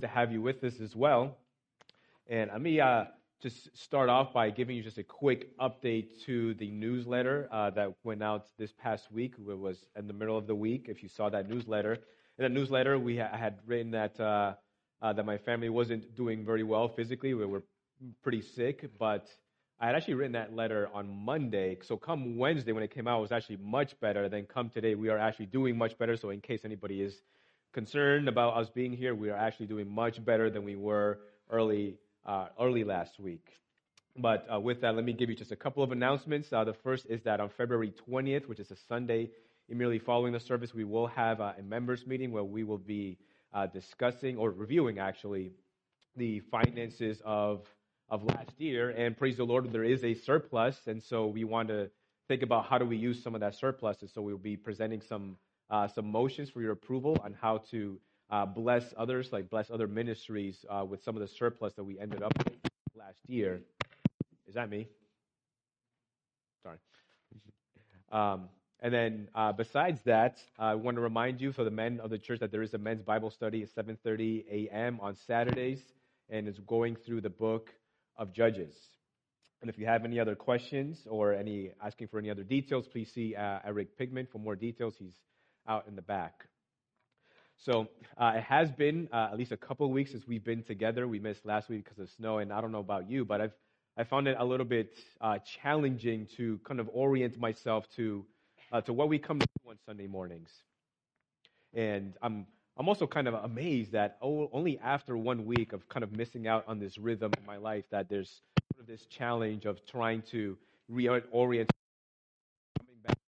to have you with us as well. And let me uh, just start off by giving you just a quick update to the newsletter uh, that went out this past week. It was in the middle of the week. If you saw that newsletter, in that newsletter, we ha- had written that uh, uh, that my family wasn't doing very well physically. We were pretty sick, but I had actually written that letter on Monday. So come Wednesday when it came out, it was actually much better. Then come today, we are actually doing much better. So in case anybody is concerned about us being here, we are actually doing much better than we were early uh, early last week. But uh, with that, let me give you just a couple of announcements. Uh, the first is that on February 20th, which is a Sunday, immediately following the service, we will have uh, a members meeting where we will be uh, discussing or reviewing actually the finances of of last year. And praise the Lord, there is a surplus, and so we want to think about how do we use some of that surplus. And so we'll be presenting some uh, some motions for your approval on how to uh, bless others, like bless other ministries uh, with some of the surplus that we ended up with last year. Is that me? Sorry. Um, and then uh, besides that, I want to remind you for the men of the church that there is a men's Bible study at 7:30 a.m. on Saturdays, and it's going through the book of Judges. And if you have any other questions or any asking for any other details, please see uh, Eric Pigment for more details. He's out in the back. So uh, it has been uh, at least a couple weeks since we've been together. We missed last week because of snow, and I don't know about you, but I've I found it a little bit uh, challenging to kind of orient myself to uh, to what we come to on Sunday mornings. And I'm I'm also kind of amazed that only after one week of kind of missing out on this rhythm in my life that there's sort of this challenge of trying to reorient coming back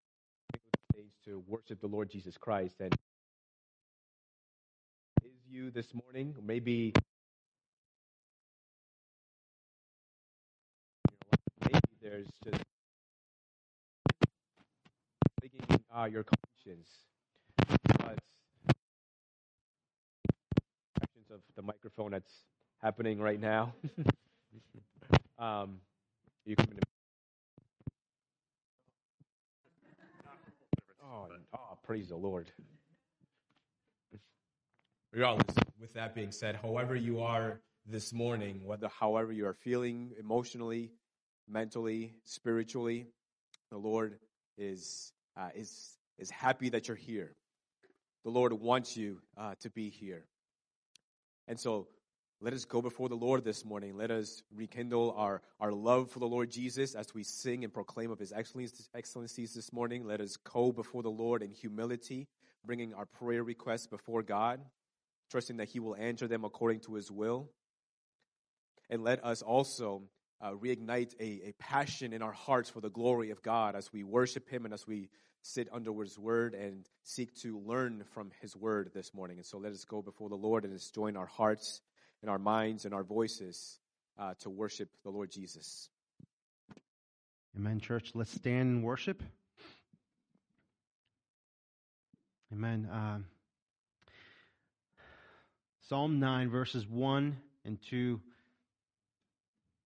to worship the Lord Jesus Christ and is you this morning maybe maybe there's just taking uh, your conscience but of the microphone that's happening right now. um, you. Oh, oh, praise the Lord. Regardless, with that being said, however you are this morning, whether however you are feeling emotionally, mentally, spiritually, the Lord is uh, is is happy that you're here. The Lord wants you uh, to be here. And so let us go before the Lord this morning. Let us rekindle our, our love for the Lord Jesus as we sing and proclaim of his excellencies this morning. Let us go before the Lord in humility, bringing our prayer requests before God, trusting that he will answer them according to his will. And let us also uh, reignite a, a passion in our hearts for the glory of God as we worship him and as we sit under his word and seek to learn from his word this morning. And so let us go before the Lord and let's join our hearts and our minds and our voices uh, to worship the Lord Jesus. Amen, church. Let's stand and worship. Amen. Uh, Psalm 9, verses 1 and 2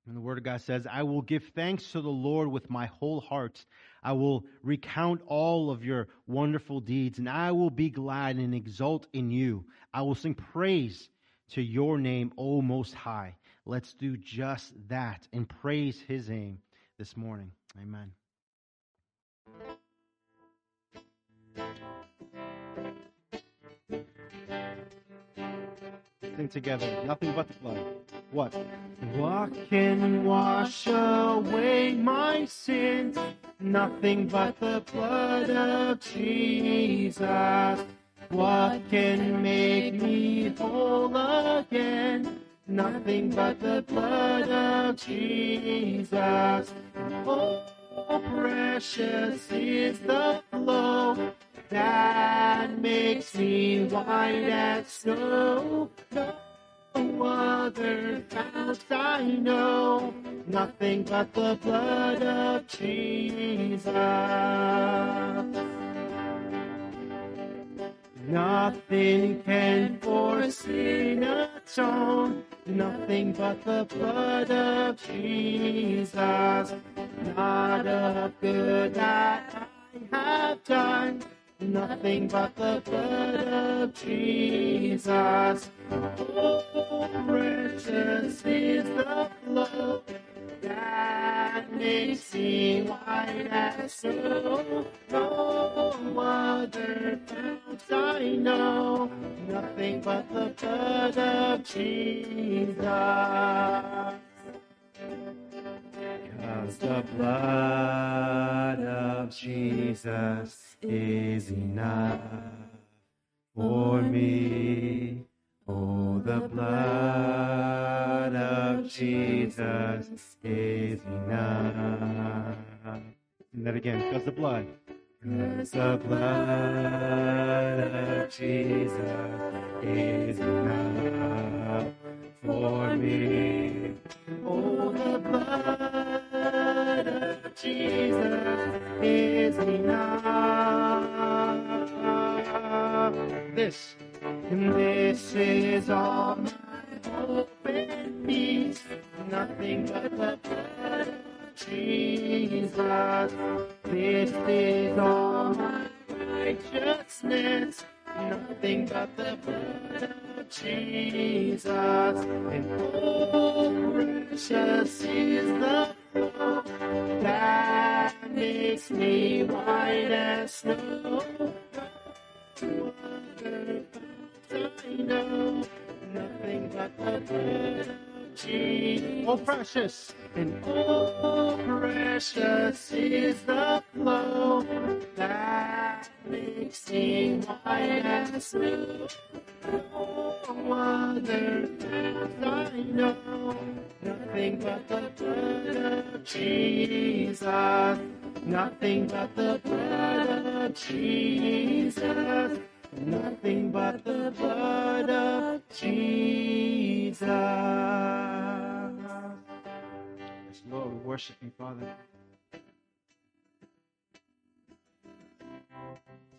and the Word of God says, I will give thanks to the Lord with my whole heart. I will recount all of your wonderful deeds, and I will be glad and exult in you. I will sing praise to your name, O Most High. Let's do just that and praise His name this morning. Amen. Sing together. Nothing but the blood. What? What can wash away my sins? Nothing but the blood of Jesus. What can make me whole again? Nothing but the blood of Jesus. Oh, precious is the flow that makes me white as snow. No other fount I know, nothing but the blood of Jesus. Nothing can for sin atone, nothing but the blood of Jesus. Not a good that I have done nothing but the blood of Jesus. Oh, precious is the flow that makes me white as snow. But the blood of Jesus. Cause the blood of Jesus is enough for me. Oh, the blood of Jesus is enough. And that again, because the blood. Cause the blood of Jesus is enough for me. Oh, the blood of Jesus is enough. This. This is all my hope and peace. Nothing but the blood Jesus. This is all my righteousness. Nothing but the blood of Jesus. And oh, precious is the flow that makes me white as snow. No other I know, nothing but the blood Oh, precious. And oh, precious is the flow that makes me white as snow. No other path I know, nothing but the blood of Jesus. Nothing but the blood of Jesus. Nothing but the blood of Jesus. Lord, we worship you, Father.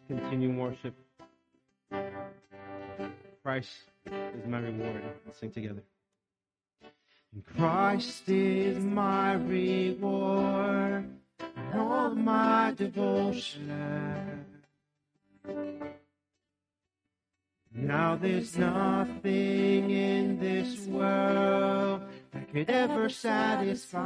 Continue worship. Christ is my reward. Let's sing together. Christ is my reward and all my devotion. Now there's nothing in this world could ever satisfy.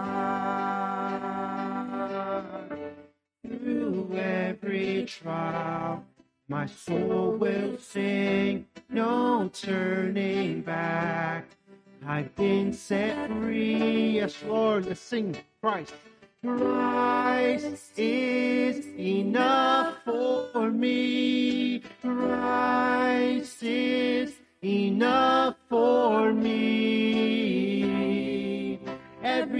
Through every trial, my soul will sing, no turning back. I've been set free. Yes, Lord, let's sing Christ. Christ is enough for me. Christ is enough for me.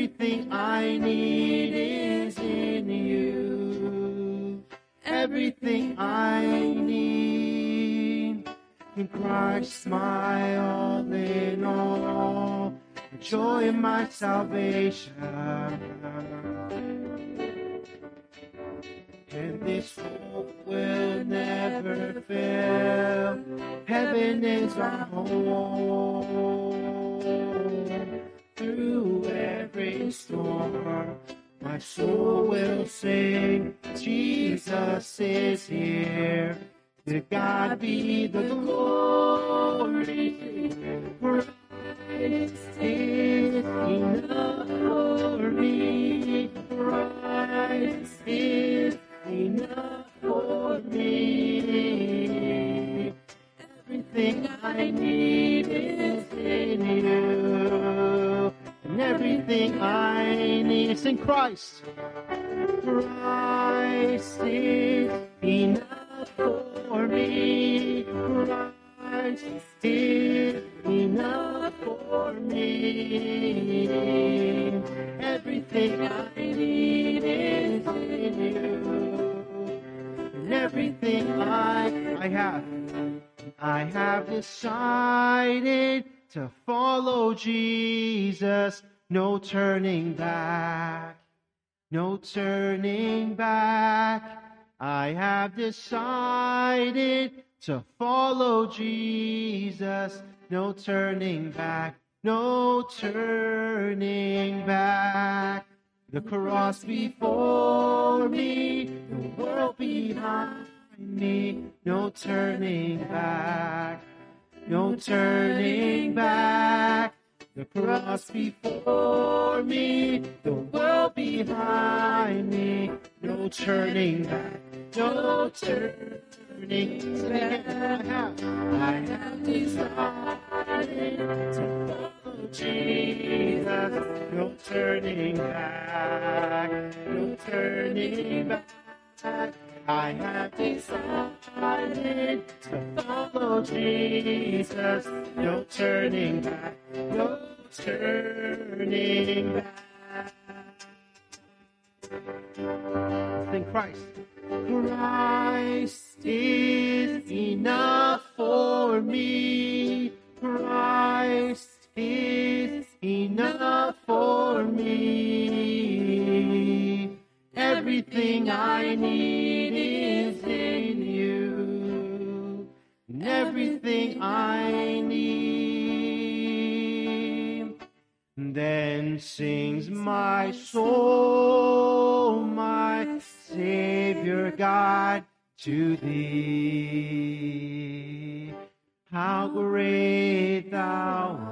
Everything I need is in you. Everything I need in Christ, my all in all. Joy of my salvation. And this hope will never fail. Heaven is our home. Through every storm, my soul will sing. Jesus is here. To God be the glory. Christ is for me. Christ is enough for me. Everything I need is in you. And everything I need is in Christ. Christ is enough for me. Christ is enough for me. Everything I need is in you. Everything I, I have, I have decided to follow Jesus. No turning back. No turning back. I have decided to follow Jesus. No turning back. No turning back. The cross before me, the world behind me, no turning back, no turning. The cross before me, the world behind me, no turning back, no turning back. I have decided to follow Jesus, no turning back, no turning back. I have decided to follow Jesus. No turning back, no turning back. In Christ. Christ is enough for me. Christ is enough for me. Everything I need is in you. Everything I need. Then sings my soul, my Savior God, to thee. How great thou art!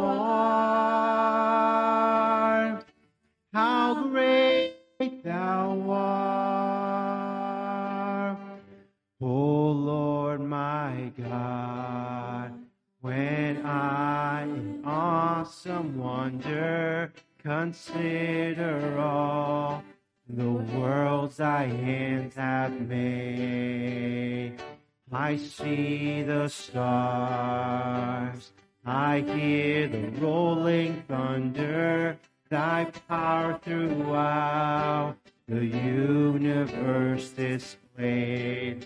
God, when I in awesome wonder consider all the worlds thy hands have made. I see the stars, I hear the rolling thunder, thy power throughout the universe displayed.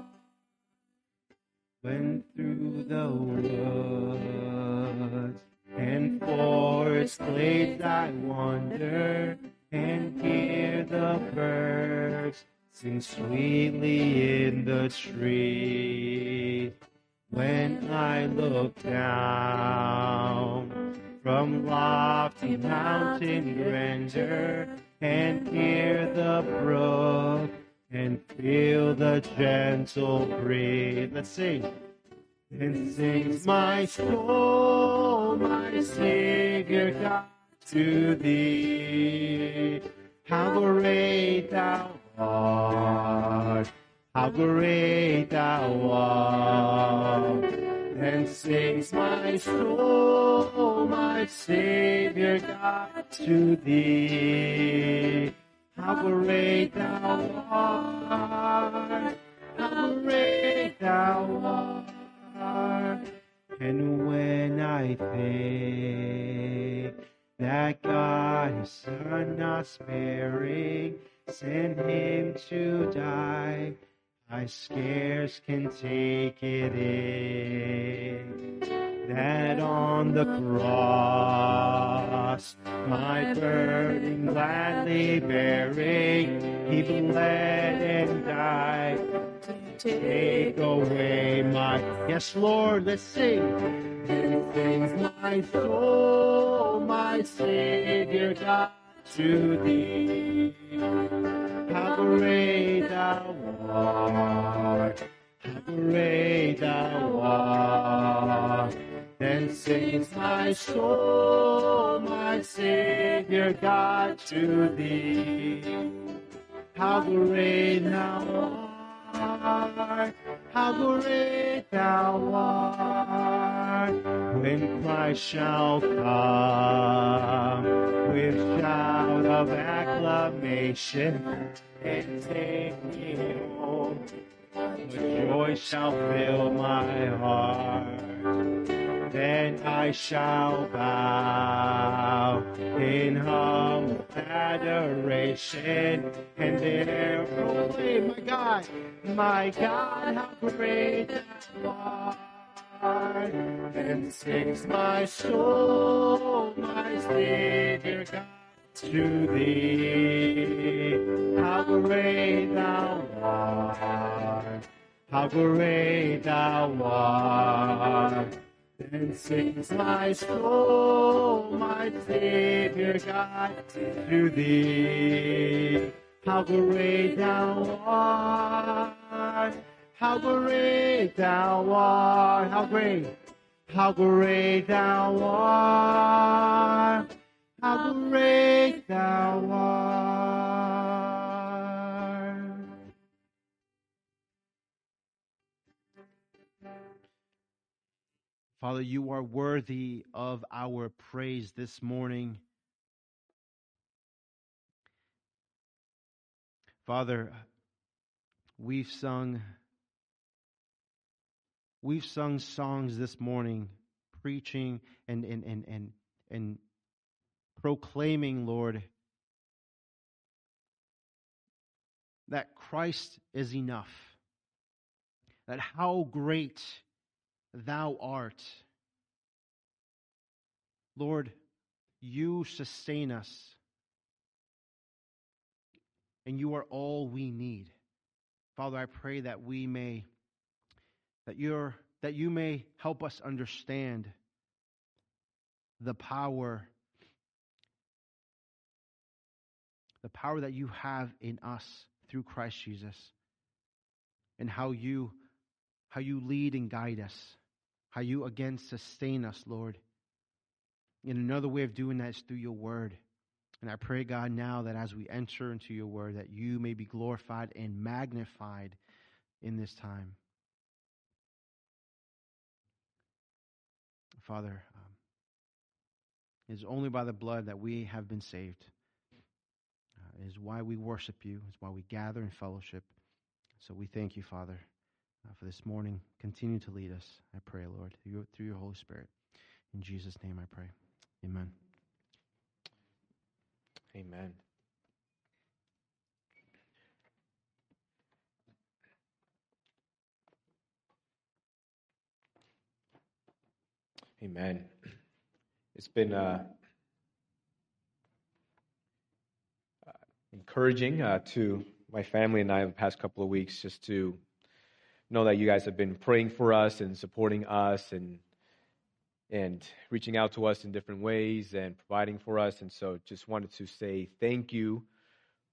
When through the woods and forest glades I wander and hear the birds sing sweetly in the tree. When I look down from lofty mountain grandeur and hear the brook and feel the gentle breeze. Let's sing. And sings my soul, my Savior God, to thee. How great thou art, how great thou art. And sings my soul, my Savior God, to thee. How great thou art, how great thou art. And when I think that God his son not sparing, sent him to die, I scarce can take it in. On the cross, my burden gladly bearing, he bled and died to take away my. Yes, Lord, let's sing. And sings my soul, my Savior God, to thee. How great thou art, how great thou art. Then sings my soul, my Savior God, to thee. How great thou art, how great thou art. When Christ shall come with shout of acclamation and take me home, joy shall fill my heart. I shall bow in humble adoration, and there proclaim, my God, my God, how great thou art. And sings my soul, my Savior God, to thee. How great thou art, how great thou art. Then sings my soul, my Savior God, to thee. How great thou art, how great thou art, how great, how great thou art, how great thou art. Father, you are worthy of our praise this morning. Father, we've sung we've sung songs this morning preaching and and and and, and proclaiming, Lord, that Christ is enough. That how great thou art. Lord, you sustain us, and you are all we need. Father, I pray that we may, that you're, that you may help us understand the power, the power that you have in us through Christ Jesus, and how you, how you lead and guide us how you again sustain us, Lord. And another way of doing that is through your word. And I pray, God, now that as we enter into your word, that you may be glorified and magnified in this time. Father, um, it is only by the blood that we have been saved. Uh, it is why we worship you, it's why we gather in fellowship. So we thank you, Father uh, for this morning. Continue to lead us, I pray, Lord, through your, Holy Spirit. In Jesus' name I pray. Amen. Amen. Amen. It's been uh, uh, encouraging uh, to my family and I the past couple of weeks just to know that you guys have been praying for us and supporting us and and reaching out to us in different ways and providing for us. And so just wanted to say thank you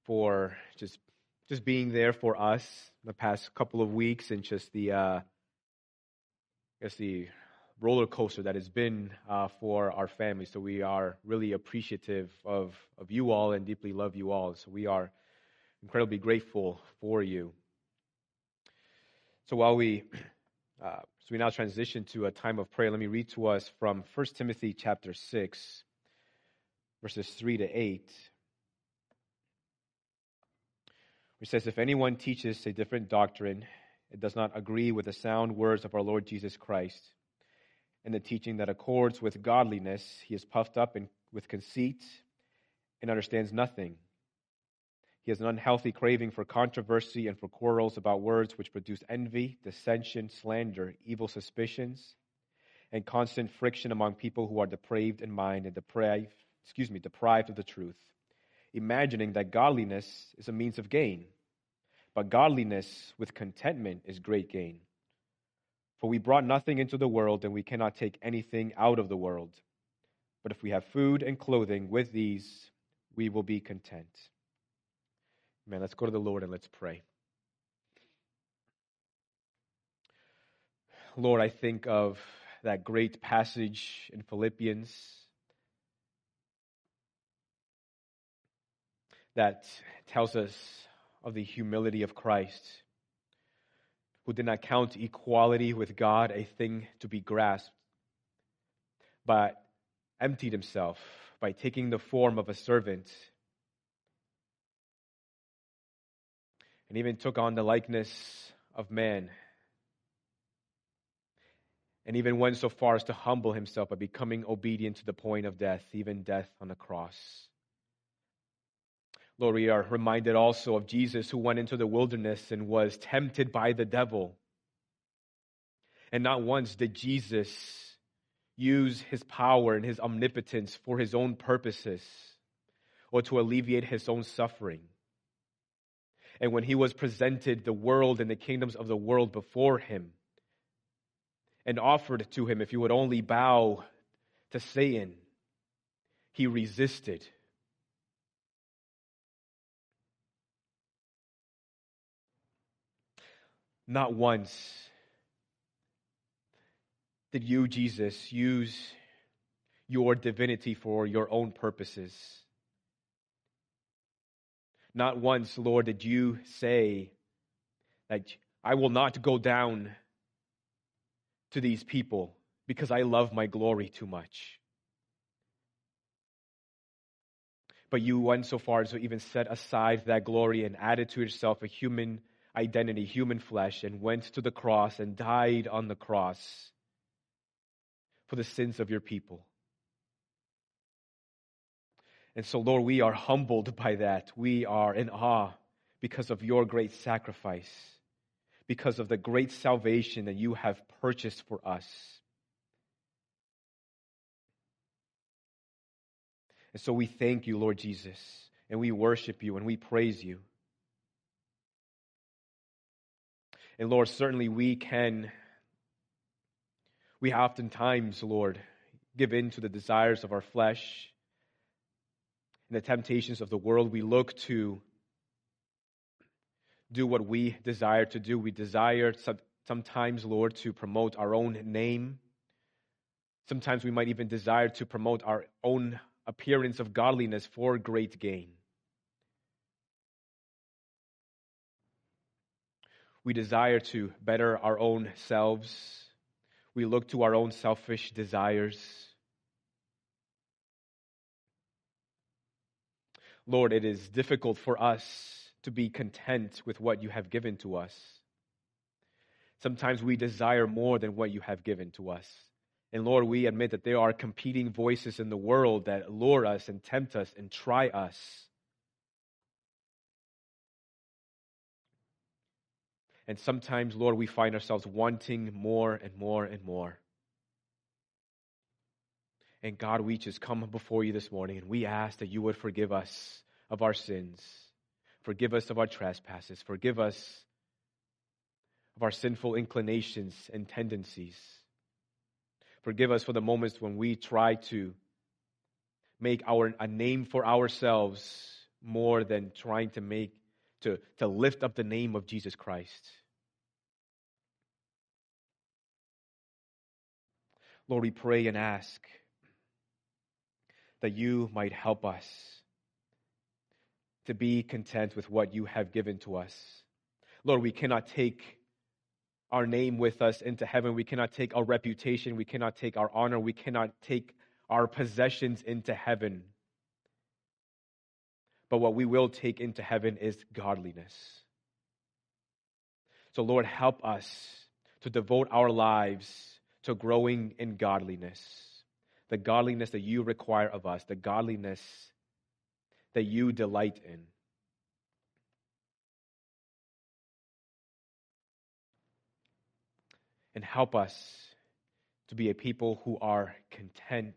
for just just being there for us the past couple of weeks and just the uh, I guess the roller coaster that has been uh, for our family. So we are really appreciative of of you all and deeply love you all. So we are incredibly grateful for you. So while we uh, so we now transition to a time of prayer, let me read to us from 1 Timothy chapter 6, verses 3 to 8. Which says, If anyone teaches a different doctrine, it does not agree with the sound words of our Lord Jesus Christ, and the teaching that accords with godliness, he is puffed up in, with conceit and understands nothing. He has an unhealthy craving for controversy and for quarrels about words which produce envy, dissension, slander, evil suspicions, and constant friction among people who are depraved in mind and deprived, excuse me, deprived of the truth, imagining that godliness is a means of gain. But godliness with contentment is great gain. For we brought nothing into the world, and we cannot take anything out of the world. But if we have food and clothing, with these we will be content. Amen. Let's go to the Lord and let's pray. Lord, I think of that great passage in Philippians that tells us of the humility of Christ, who did not count equality with God a thing to be grasped, but emptied himself by taking the form of a servant and even took on the likeness of man and even went so far as to humble himself by becoming obedient to the point of death, even death on the cross. Lord, we are reminded also of Jesus who went into the wilderness and was tempted by the devil. And not once did Jesus use his power and his omnipotence for his own purposes or to alleviate his own suffering. And when he was presented the world and the kingdoms of the world before him, and offered to him if he would only bow to Satan. He resisted. Not once did you, Jesus, use your divinity for your own purposes. Not once, Lord, did you say that I will not go down to these people because I love my glory too much. But you went so far as to even set aside that glory and added to yourself a human identity, human flesh, and went to the cross and died on the cross for the sins of your people. And so, Lord, we are humbled by that. We are in awe because of your great sacrifice because of the great salvation that you have purchased for us. And so we thank you, Lord Jesus, and we worship you and we praise you. And Lord, certainly we can, we oftentimes, Lord, give in to the desires of our flesh and the temptations of the world. We look to do what we desire to do. We desire sometimes, Lord, to promote our own name. Sometimes we might even desire to promote our own appearance of godliness for great gain. We desire to better our own selves. We look to our own selfish desires. Lord, it is difficult for us to be content with what you have given to us. Sometimes we desire more than what you have given to us. And Lord, we admit that there are competing voices in the world that lure us and tempt us and try us. And sometimes, Lord, we find ourselves wanting more and more and more. And God, we just come before you this morning and we ask that you would forgive us of our sins. Forgive us of our trespasses. Forgive us of our sinful inclinations and tendencies. Forgive us for the moments when we try to make our a name for ourselves more than trying to make to, to lift up the name of Jesus Christ. Lord, we pray and ask that you might help us to be content with what you have given to us. Lord, we cannot take our name with us into heaven. We cannot take our reputation. We cannot take our honor. We cannot take our possessions into heaven. But what we will take into heaven is godliness. So, Lord, help us to devote our lives to growing in godliness, the godliness that you require of us, the godliness that you delight in. And help us to be a people who are content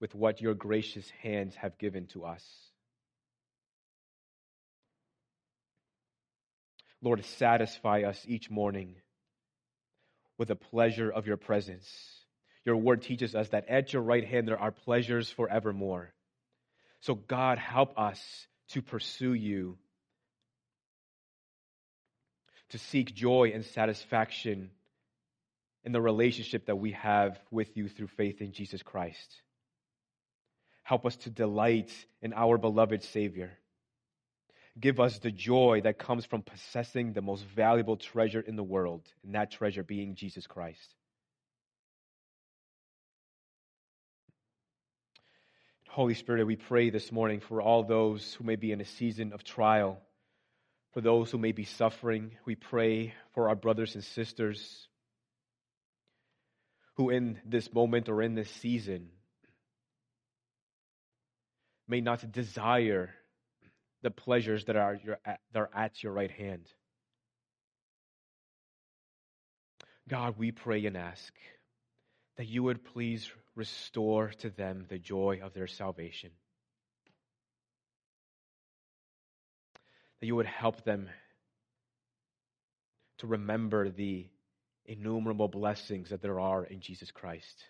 with what your gracious hands have given to us. Lord, satisfy us each morning with the pleasure of your presence. Your word teaches us that at your right hand there are pleasures forevermore. So, God, help us to pursue you, to seek joy and satisfaction in the relationship that we have with you through faith in Jesus Christ. Help us to delight in our beloved Savior. give us the joy that comes from possessing the most valuable treasure in the world, and that treasure being Jesus Christ. Holy Spirit, we pray this morning for all those who may be in a season of trial, for those who may be suffering. We pray for our brothers and sisters who, in this moment or in this season, may not desire the pleasures that are, that are at your right hand. God, we pray and ask that you would please restore to them the joy of their salvation. That you would help them to remember the innumerable blessings that there are in Jesus Christ.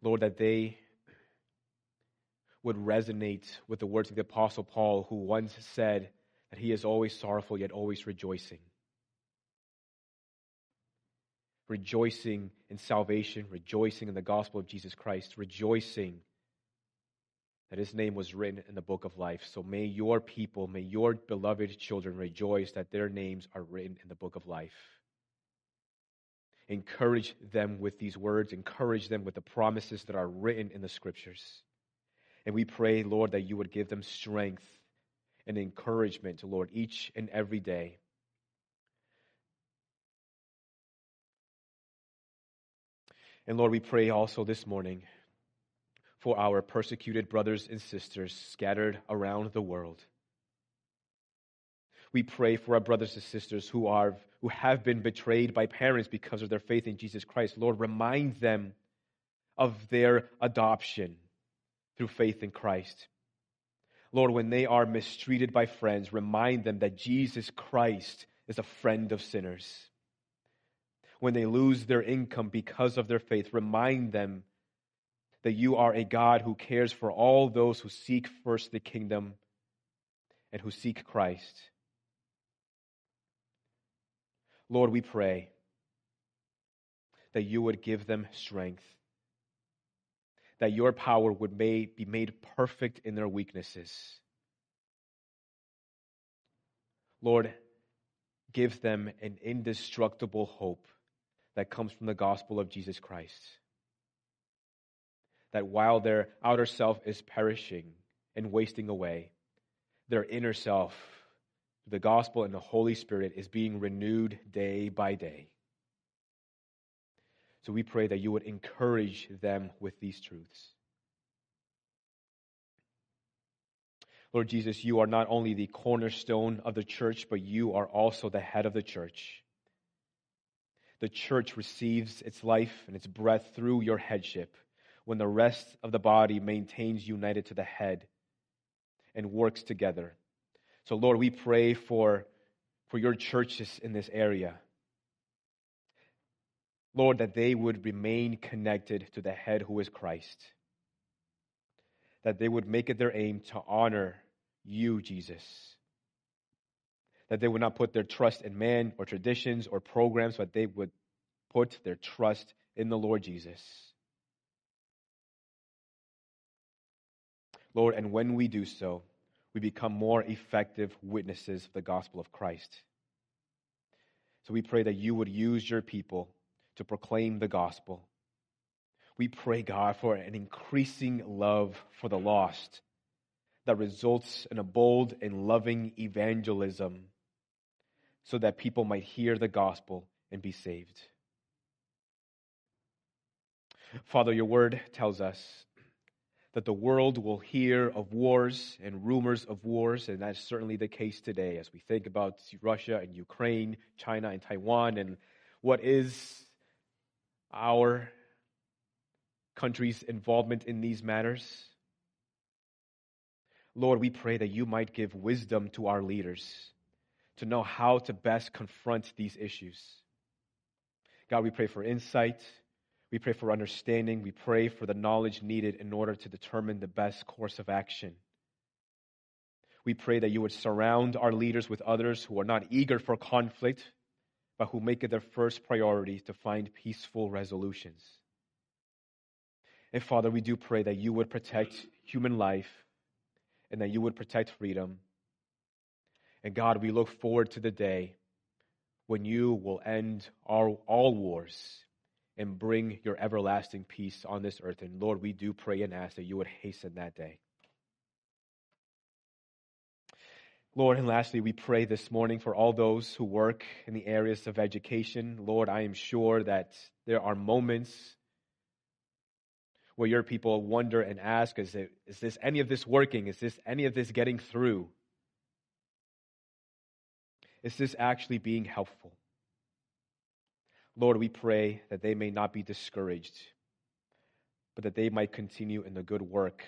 Lord, that they would resonate with the words of the Apostle Paul, who once said that he is always sorrowful yet always rejoicing. Rejoicing in salvation, rejoicing in the gospel of Jesus Christ, rejoicing that his name was written in the book of life. So may your people, may your beloved children rejoice that their names are written in the book of life. Encourage them with these words, encourage them with the promises that are written in the scriptures. And we pray, Lord, that you would give them strength and encouragement, Lord, each and every day. And Lord, we pray also this morning for our persecuted brothers and sisters scattered around the world. We pray for our brothers and sisters who are who have been betrayed by parents because of their faith in Jesus Christ. Lord, remind them of their adoption through faith in Christ. Lord, when they are mistreated by friends, remind them that Jesus Christ is a friend of sinners. When they lose their income because of their faith, remind them that you are a God who cares for all those who seek first the kingdom and who seek Christ. Lord, we pray that you would give them strength, that your power would may, be made perfect in their weaknesses. Lord, give them an indestructible hope that comes from the gospel of Jesus Christ. That while their outer self is perishing and wasting away, their inner self the gospel and the Holy Spirit is being renewed day by day. So we pray that you would encourage them with these truths. Lord Jesus, you are not only the cornerstone of the church, but you are also the head of the church. The church receives its life and its breath through your headship when the rest of the body maintains united to the head and works together so, Lord, we pray for, for your churches in this area. Lord, that they would remain connected to the head who is Christ. That they would make it their aim to honor you, Jesus. That they would not put their trust in man or traditions or programs, but they would put their trust in the Lord Jesus. Lord, and when we do so, we become more effective witnesses of the gospel of Christ. So we pray that you would use your people to proclaim the gospel. We pray, God, for an increasing love for the lost that results in a bold and loving evangelism so that people might hear the gospel and be saved. Father, your word tells us that the world will hear of wars and rumors of wars, and that's certainly the case today as we think about Russia and Ukraine, China and Taiwan, and what is our country's involvement in these matters. Lord, we pray that you might give wisdom to our leaders to know how to best confront these issues. God, we pray for insight we pray for understanding. We pray for the knowledge needed in order to determine the best course of action. We pray that you would surround our leaders with others who are not eager for conflict, but who make it their first priority to find peaceful resolutions. And Father, we do pray that you would protect human life and that you would protect freedom. And God, we look forward to the day when you will end all, wars and bring your everlasting peace on this earth. And Lord, we do pray and ask that you would hasten that day. Lord, and lastly, we pray this morning for all those who work in the areas of education. Lord, I am sure that there are moments where your people wonder and ask, is, it, is this any of this working? Is this any of this getting through? Is this actually being helpful? Lord, we pray that they may not be discouraged, but that they might continue in the good work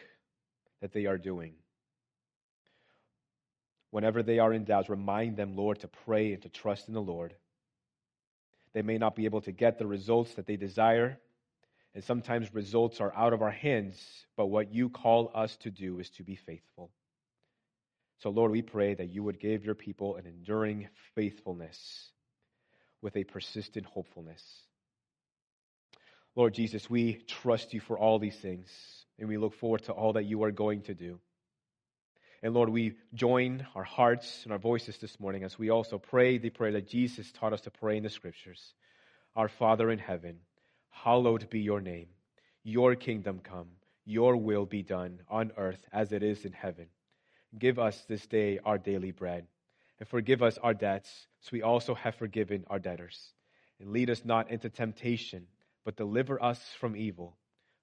that they are doing. Whenever they are in doubt, remind them, Lord, to pray and to trust in the Lord. They may not be able to get the results that they desire, and sometimes results are out of our hands, but what you call us to do is to be faithful. So, Lord, we pray that you would give your people an enduring faithfulness with a persistent hopefulness. Lord Jesus, we trust you for all these things, and we look forward to all that you are going to do. And Lord, we join our hearts and our voices this morning as we also pray the prayer that Jesus taught us to pray in the scriptures. Our Father in heaven, hallowed be your name. Your kingdom come, your will be done on earth as it is in heaven. Give us this day our daily bread, and forgive us our debts, so we also have forgiven our debtors. And lead us not into temptation, but deliver us from evil.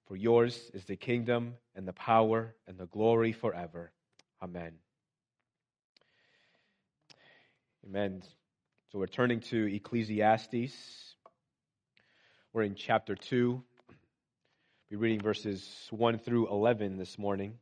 For yours is the kingdom, and the power, and the glory forever. Amen. Amen. So we're turning to Ecclesiastes. We're in chapter 2. We're reading verses 1 through 11 this morning.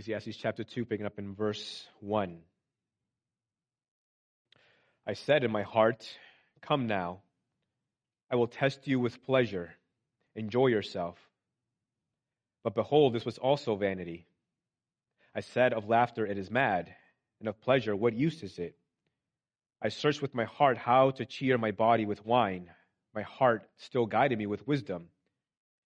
Ecclesiastes chapter 2, picking up in verse 1. I said in my heart, Come now, I will test you with pleasure. Enjoy yourself. But behold, this was also vanity. I said of laughter, It is mad, and of pleasure, what use is it? I searched with my heart how to cheer my body with wine. My heart still guided me with wisdom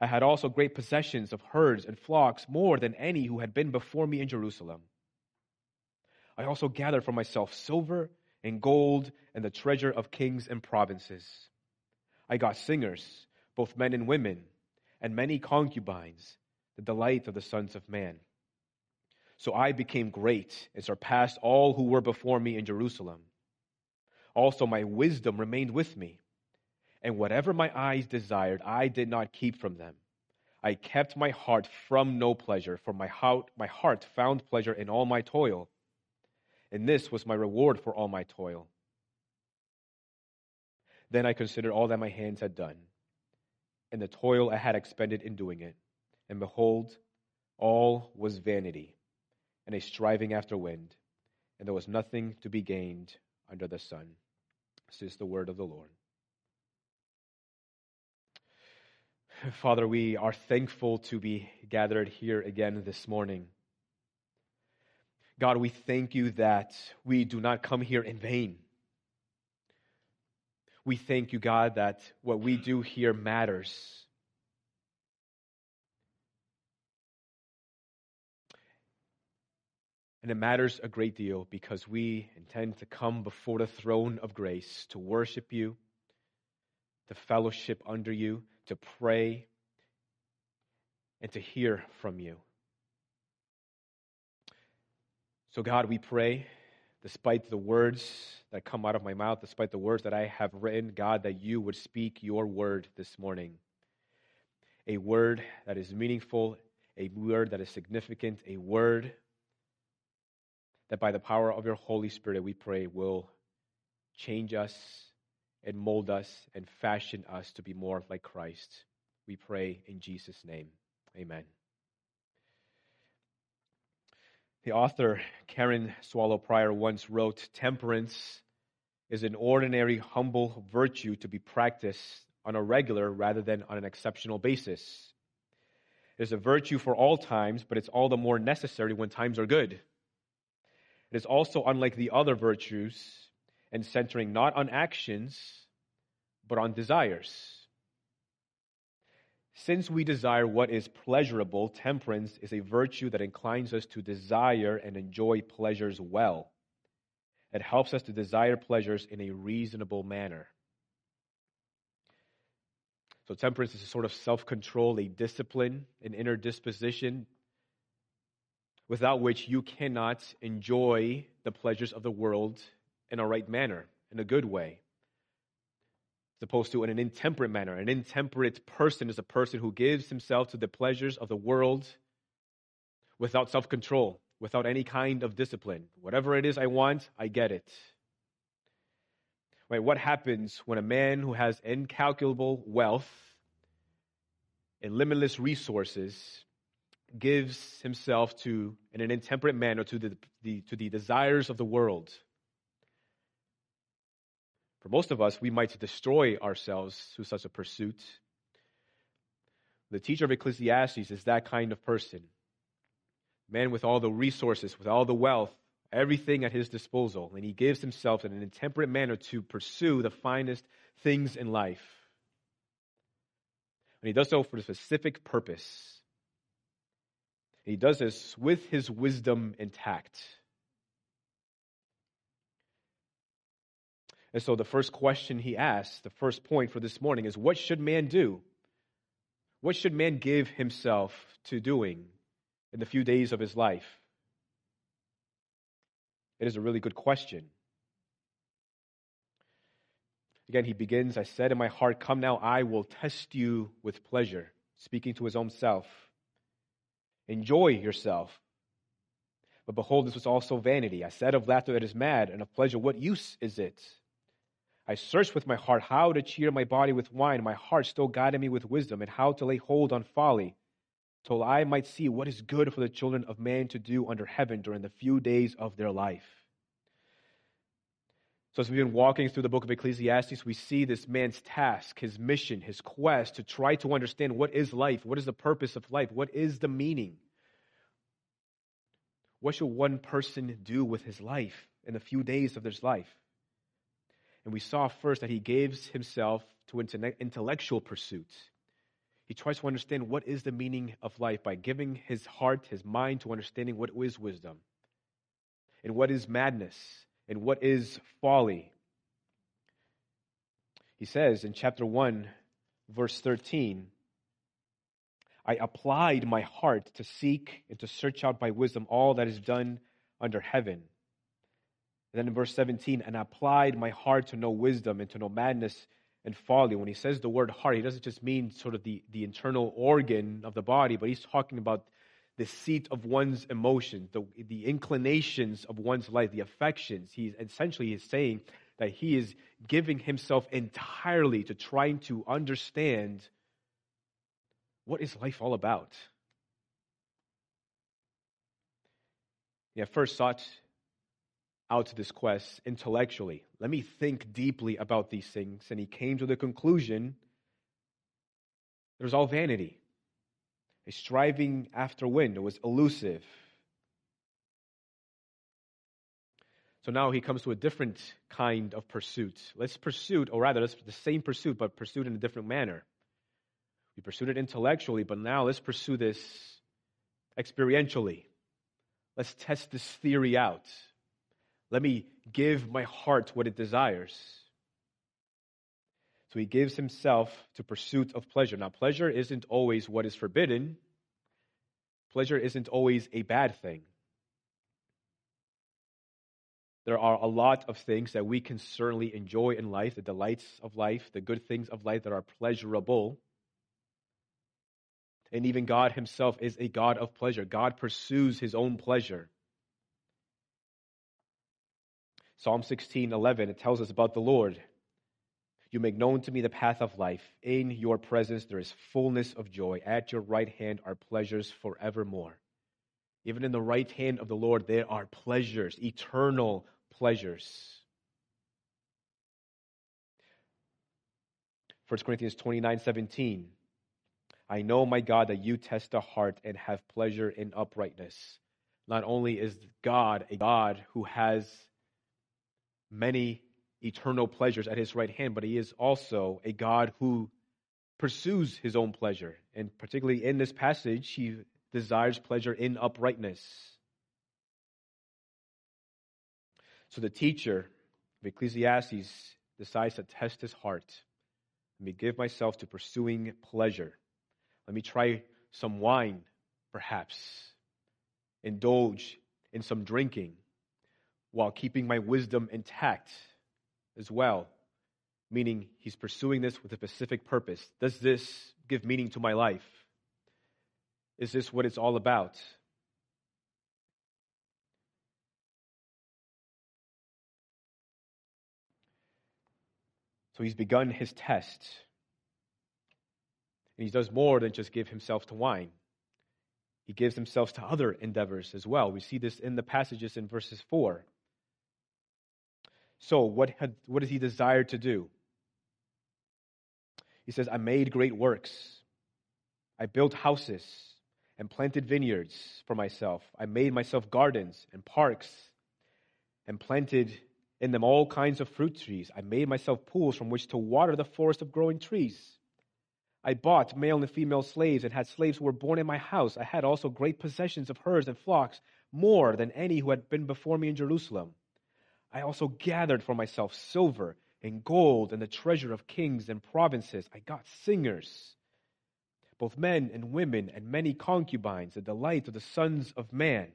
I had also great possessions of herds and flocks, more than any who had been before me in Jerusalem. I also gathered for myself silver and gold and the treasure of kings and provinces. I got singers, both men and women, and many concubines, the delight of the sons of man. So I became great and surpassed all who were before me in Jerusalem. Also, my wisdom remained with me and whatever my eyes desired, I did not keep from them. I kept my heart from no pleasure, for my heart, my heart found pleasure in all my toil. And this was my reward for all my toil. Then I considered all that my hands had done, and the toil I had expended in doing it. And behold, all was vanity, and a striving after wind, and there was nothing to be gained under the sun. This is the word of the Lord. Father, we are thankful to be gathered here again this morning. God, we thank you that we do not come here in vain. We thank you, God, that what we do here matters. And it matters a great deal because we intend to come before the throne of grace to worship you, to fellowship under you, to pray, and to hear from you. So, God, we pray despite the words that come out of my mouth, despite the words that I have written, God, that you would speak your word this morning. A word that is meaningful, a word that is significant, a word that by the power of your Holy Spirit, we pray, will change us and mold us and fashion us to be more like Christ. We pray in Jesus' name. Amen. The author, Karen Swallow Prior, once wrote Temperance is an ordinary, humble virtue to be practiced on a regular rather than on an exceptional basis. It is a virtue for all times, but it's all the more necessary when times are good. It is also unlike the other virtues and centering not on actions, but on desires. Since we desire what is pleasurable, temperance is a virtue that inclines us to desire and enjoy pleasures well. It helps us to desire pleasures in a reasonable manner. So, temperance is a sort of self control, a discipline, an inner disposition without which you cannot enjoy the pleasures of the world in a right manner, in a good way. As opposed to in an intemperate manner. An intemperate person is a person who gives himself to the pleasures of the world without self control, without any kind of discipline. Whatever it is I want, I get it. Right, what happens when a man who has incalculable wealth and limitless resources gives himself to, in an intemperate manner, to the, the, to the desires of the world? For most of us, we might destroy ourselves through such a pursuit. The teacher of Ecclesiastes is that kind of person. Man with all the resources, with all the wealth, everything at his disposal, and he gives himself in an intemperate manner to pursue the finest things in life. And he does so for a specific purpose. he does this with his wisdom intact. And so the first question he asks, the first point for this morning is what should man do? What should man give himself to doing in the few days of his life? It is a really good question. Again, he begins, I said in my heart, Come now, I will test you with pleasure, speaking to his own self. Enjoy yourself. But behold, this was also vanity. I said of laughter that is mad, and of pleasure, what use is it? I searched with my heart how to cheer my body with wine. My heart still guided me with wisdom and how to lay hold on folly, till I might see what is good for the children of man to do under heaven during the few days of their life. So, as we've been walking through the book of Ecclesiastes, we see this man's task, his mission, his quest to try to understand what is life, what is the purpose of life, what is the meaning. What should one person do with his life in the few days of his life? And we saw first that he gives himself to intellectual pursuits. He tries to understand what is the meaning of life by giving his heart, his mind to understanding what is wisdom and what is madness and what is folly. He says in chapter 1, verse 13, I applied my heart to seek and to search out by wisdom all that is done under heaven. And then in verse 17, and I applied my heart to know wisdom and to know madness and folly. When he says the word heart, he doesn't just mean sort of the, the internal organ of the body, but he's talking about the seat of one's emotions, the, the inclinations of one's life, the affections. He's essentially is saying that he is giving himself entirely to trying to understand what is life all about. Yeah, first sought out to this quest intellectually. Let me think deeply about these things. And he came to the conclusion was all vanity, a striving after wind. It was elusive. So now he comes to a different kind of pursuit. Let's pursue, or rather, let's the same pursuit, but pursued in a different manner. We pursued it intellectually, but now let's pursue this experientially. Let's test this theory out. Let me give my heart what it desires. So he gives himself to pursuit of pleasure. Now, pleasure isn't always what is forbidden, pleasure isn't always a bad thing. there are a lot of things that we can certainly enjoy in life, the delights of life, the good things of life that are pleasurable. And even God Himself is a God of pleasure. God pursues His own pleasure. Psalm 16, 11, it tells us about the Lord. You make known to me the path of life. In your presence there is fullness of joy. At your right hand are pleasures forevermore. Even in the right hand of the Lord, there are pleasures, eternal pleasures. 1 Corinthians 29 17. I know, my God, that you test the heart and have pleasure in uprightness. Not only is God a God who has many eternal pleasures at his right hand, but he is also a God who pursues his own pleasure. And particularly in this passage, he desires pleasure in uprightness. So the teacher of Ecclesiastes decides to test his heart. Let me give myself to pursuing pleasure. Let me try some wine, perhaps. Indulge in some drinking while keeping my wisdom intact as well. Meaning, he's pursuing this with a specific purpose. Does this give meaning to my life? Is this what it's all about? So he's begun his test. And he does more than just give himself to wine. He gives himself to other endeavors as well. We see this in the passages in verses 4. So, what, had, what does he desire to do? He says, I made great works. I built houses and planted vineyards for myself. I made myself gardens and parks and planted in them all kinds of fruit trees. I made myself pools from which to water the forest of growing trees. I bought male and female slaves and had slaves who were born in my house. I had also great possessions of herds and flocks, more than any who had been before me in Jerusalem. I also gathered for myself silver and gold and the treasure of kings and provinces. I got singers, both men and women, and many concubines, the delight of the sons of man.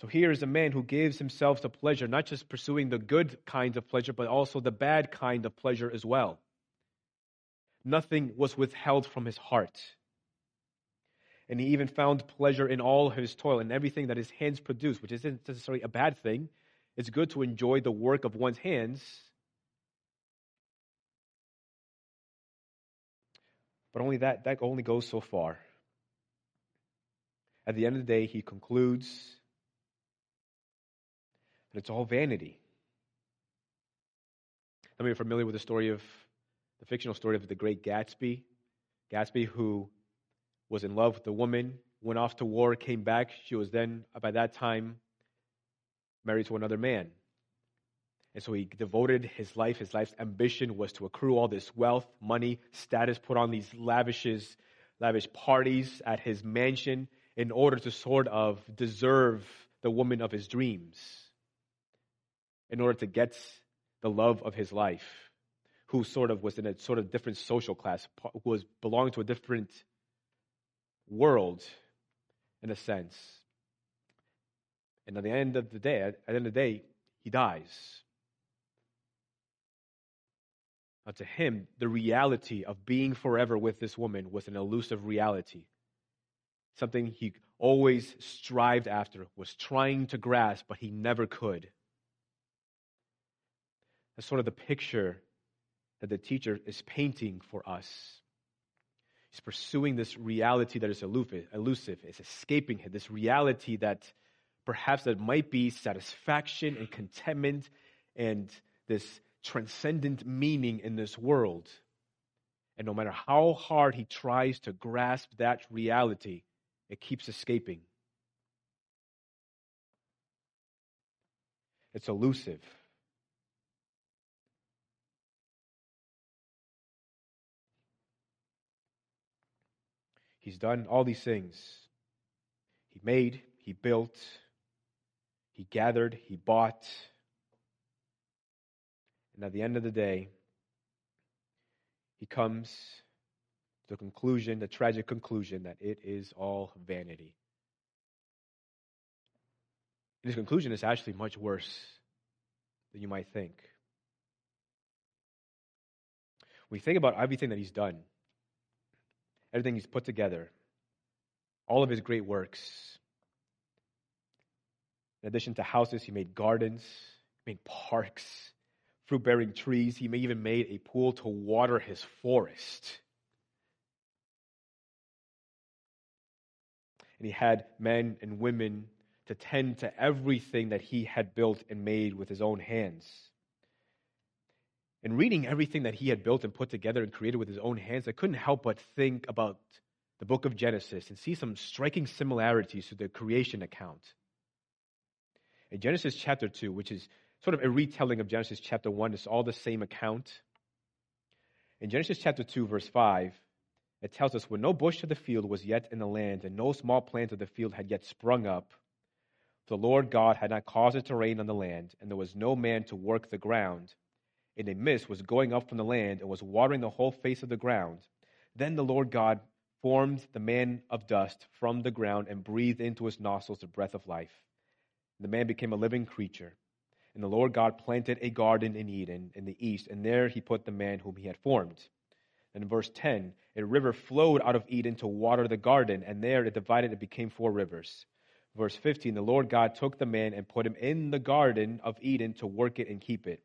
So here is a man who gives himself to pleasure, not just pursuing the good kinds of pleasure, but also the bad kind of pleasure as well. Nothing was withheld from his heart. And he even found pleasure in all his toil and everything that his hands produced, which isn't necessarily a bad thing. It's good to enjoy the work of one's hands. But only that, that only goes so far. At the end of the day, he concludes that it's all vanity. Some of you are familiar with the story of the fictional story of the great Gatsby. Gatsby, who was in love with a woman, went off to war, came back. She was then, by that time, married to another man. And so he devoted his life, his life's ambition was to accrue all this wealth, money, status, put on these lavishes, lavish parties at his mansion in order to sort of deserve the woman of his dreams, in order to get the love of his life, who sort of was in a sort of different social class, who was belonged to a different world in a sense. And at the end of the day, at the end of the day, he dies. Now, to him, the reality of being forever with this woman was an elusive reality. Something he always strived after, was trying to grasp, but he never could. That's sort of the picture that the teacher is painting for us. He's pursuing this reality that is elusive, is escaping him, this reality that perhaps that might be satisfaction and contentment and this transcendent meaning in this world. And no matter how hard he tries to grasp that reality, it keeps escaping. It's elusive. He's done all these things. He made, he built, he gathered, he bought. And at the end of the day, he comes to the conclusion, the tragic conclusion, that it is all vanity. And his conclusion is actually much worse than you might think. We think about everything that he's done, everything he's put together, all of his great works. In addition to houses, he made gardens, he made parks, fruit bearing trees. He even made a pool to water his forest. And he had men and women to tend to everything that he had built and made with his own hands. And reading everything that he had built and put together and created with his own hands, I couldn't help but think about the book of Genesis and see some striking similarities to the creation account. In Genesis chapter 2, which is sort of a retelling of Genesis chapter 1, it's all the same account. In Genesis chapter 2, verse 5, it tells us when no bush of the field was yet in the land, and no small plant of the field had yet sprung up, the Lord God had not caused it to rain on the land, and there was no man to work the ground. And a mist was going up from the land and was watering the whole face of the ground. Then the Lord God formed the man of dust from the ground and breathed into his nostrils the breath of life. The man became a living creature. And the Lord God planted a garden in Eden in the east, and there he put the man whom he had formed. And in verse 10, a river flowed out of Eden to water the garden, and there it divided and became four rivers. Verse 15 The Lord God took the man and put him in the garden of Eden to work it and keep it.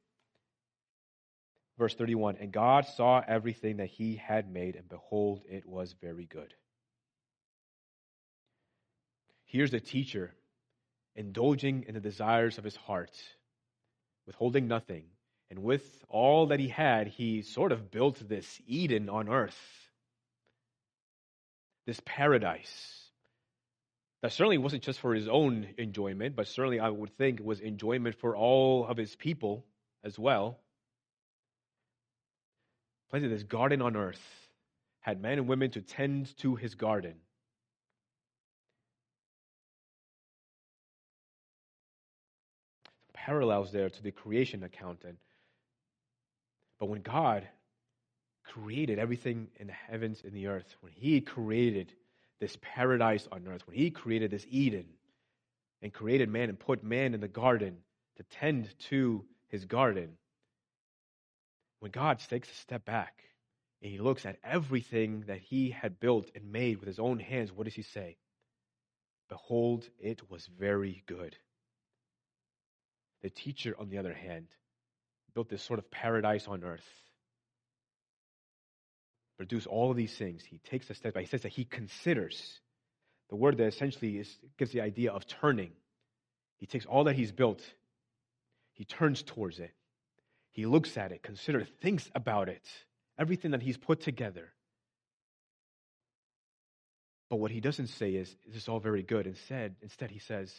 Verse 31 And God saw everything that he had made, and behold, it was very good. Here's a teacher indulging in the desires of his heart, withholding nothing. And with all that he had, he sort of built this Eden on earth, this paradise that certainly wasn't just for his own enjoyment, but certainly I would think was enjoyment for all of his people as well. Planted this garden on earth, had men and women to tend to his garden. Parallels there to the creation account. And, but when God created everything in the heavens and the earth, when he created this paradise on earth, when he created this Eden and created man and put man in the garden to tend to his garden, when God takes a step back and he looks at everything that he had built and made with his own hands, what does he say? Behold, it was very good. The teacher, on the other hand, built this sort of paradise on earth produce all of these things. He takes a step back. He says that he considers. The word that essentially is, gives the idea of turning. He takes all that he's built, he turns towards it. He looks at it, considers, thinks about it, everything that he's put together. But what he doesn't say is, is this all very good? Instead, instead he says,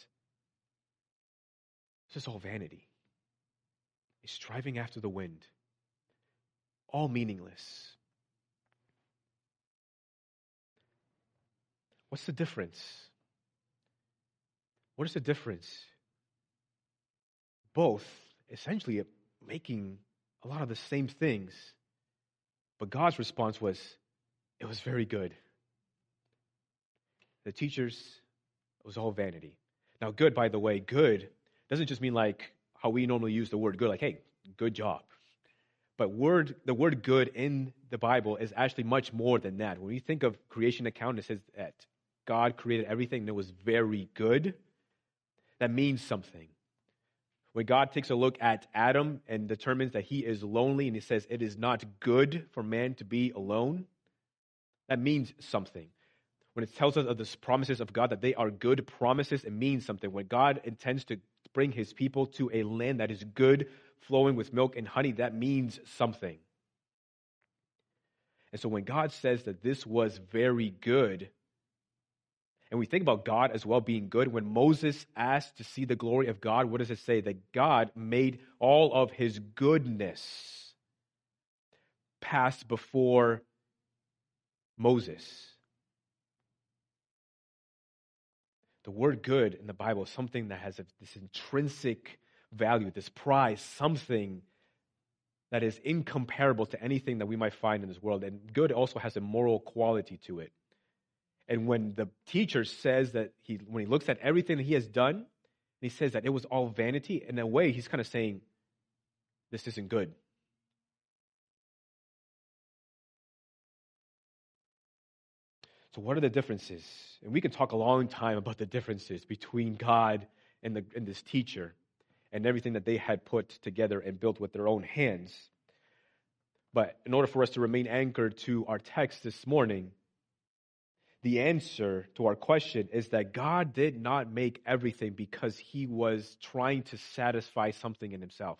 this is all vanity. He's striving after the wind. All meaningless. What's the difference? What is the difference? Both essentially making a lot of the same things. But God's response was, it was very good. The teachers, it was all vanity. Now, good, by the way, good doesn't just mean like how we normally use the word good, like, hey, good job. But word, the word good in the Bible is actually much more than that. When you think of creation account, it says that God created everything it was very good, that means something. When God takes a look at Adam and determines that he is lonely and he says it is not good for man to be alone, that means something. When it tells us of the promises of God that they are good promises, it means something. When God intends to bring his people to a land that is good, flowing with milk and honey, that means something. And so when God says that this was very good, and we think about God as well being good. When Moses asked to see the glory of God, what does it say? That God made all of his goodness pass before Moses. The word good in the Bible is something that has this intrinsic value, this prize, something that is incomparable to anything that we might find in this world. And good also has a moral quality to it. And when the teacher says that he, when he looks at everything that he has done, he says that it was all vanity, in a way, he's kind of saying, this isn't good. So, what are the differences? And we can talk a long time about the differences between God and, the, and this teacher and everything that they had put together and built with their own hands. But in order for us to remain anchored to our text this morning, the answer to our question is that God did not make everything because he was trying to satisfy something in himself.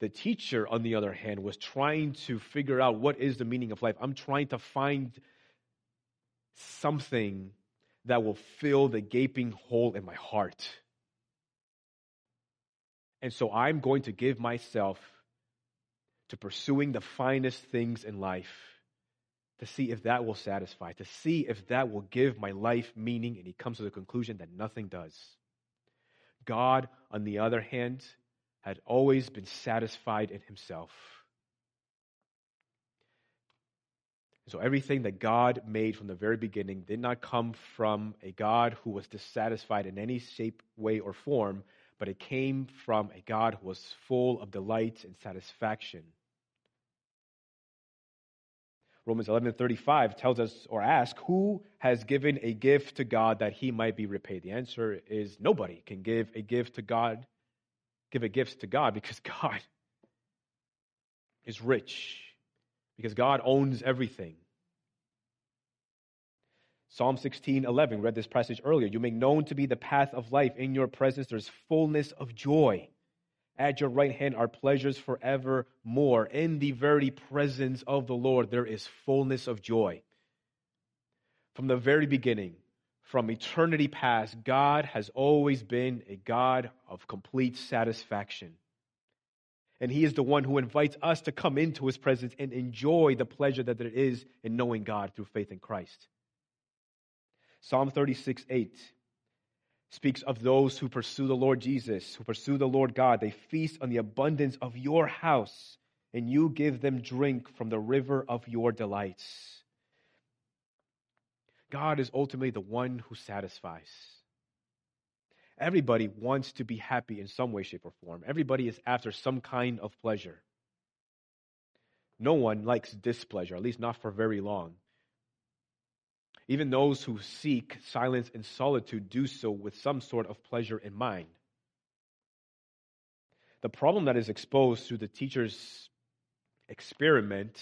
The teacher, on the other hand, was trying to figure out what is the meaning of life. I'm trying to find something that will fill the gaping hole in my heart. And so I'm going to give myself to pursuing the finest things in life to see if that will satisfy, to see if that will give my life meaning. And he comes to the conclusion that nothing does. God, on the other hand, had always been satisfied in himself. So everything that God made from the very beginning did not come from a God who was dissatisfied in any shape, way, or form, but it came from a God who was full of delight and satisfaction. Romans 11:35 tells us or asks, "Who has given a gift to God that he might be repaid?" The answer is nobody can give a gift to God, give a gift to God because God is rich because God owns everything. Psalm 16, 11, read this passage earlier. You make known to be the path of life. In your presence, there's fullness of joy. At your right hand are pleasures forevermore. In the very presence of the Lord, there is fullness of joy. From the very beginning, from eternity past, God has always been a God of complete satisfaction. And he is the one who invites us to come into his presence and enjoy the pleasure that there is in knowing God through faith in Christ. Psalm 36 8 speaks of those who pursue the Lord Jesus, who pursue the Lord God. They feast on the abundance of your house, and you give them drink from the river of your delights. God is ultimately the one who satisfies. Everybody wants to be happy in some way, shape, or form. Everybody is after some kind of pleasure. No one likes displeasure, at least not for very long. Even those who seek silence and solitude do so with some sort of pleasure in mind. The problem that is exposed through the teacher's experiment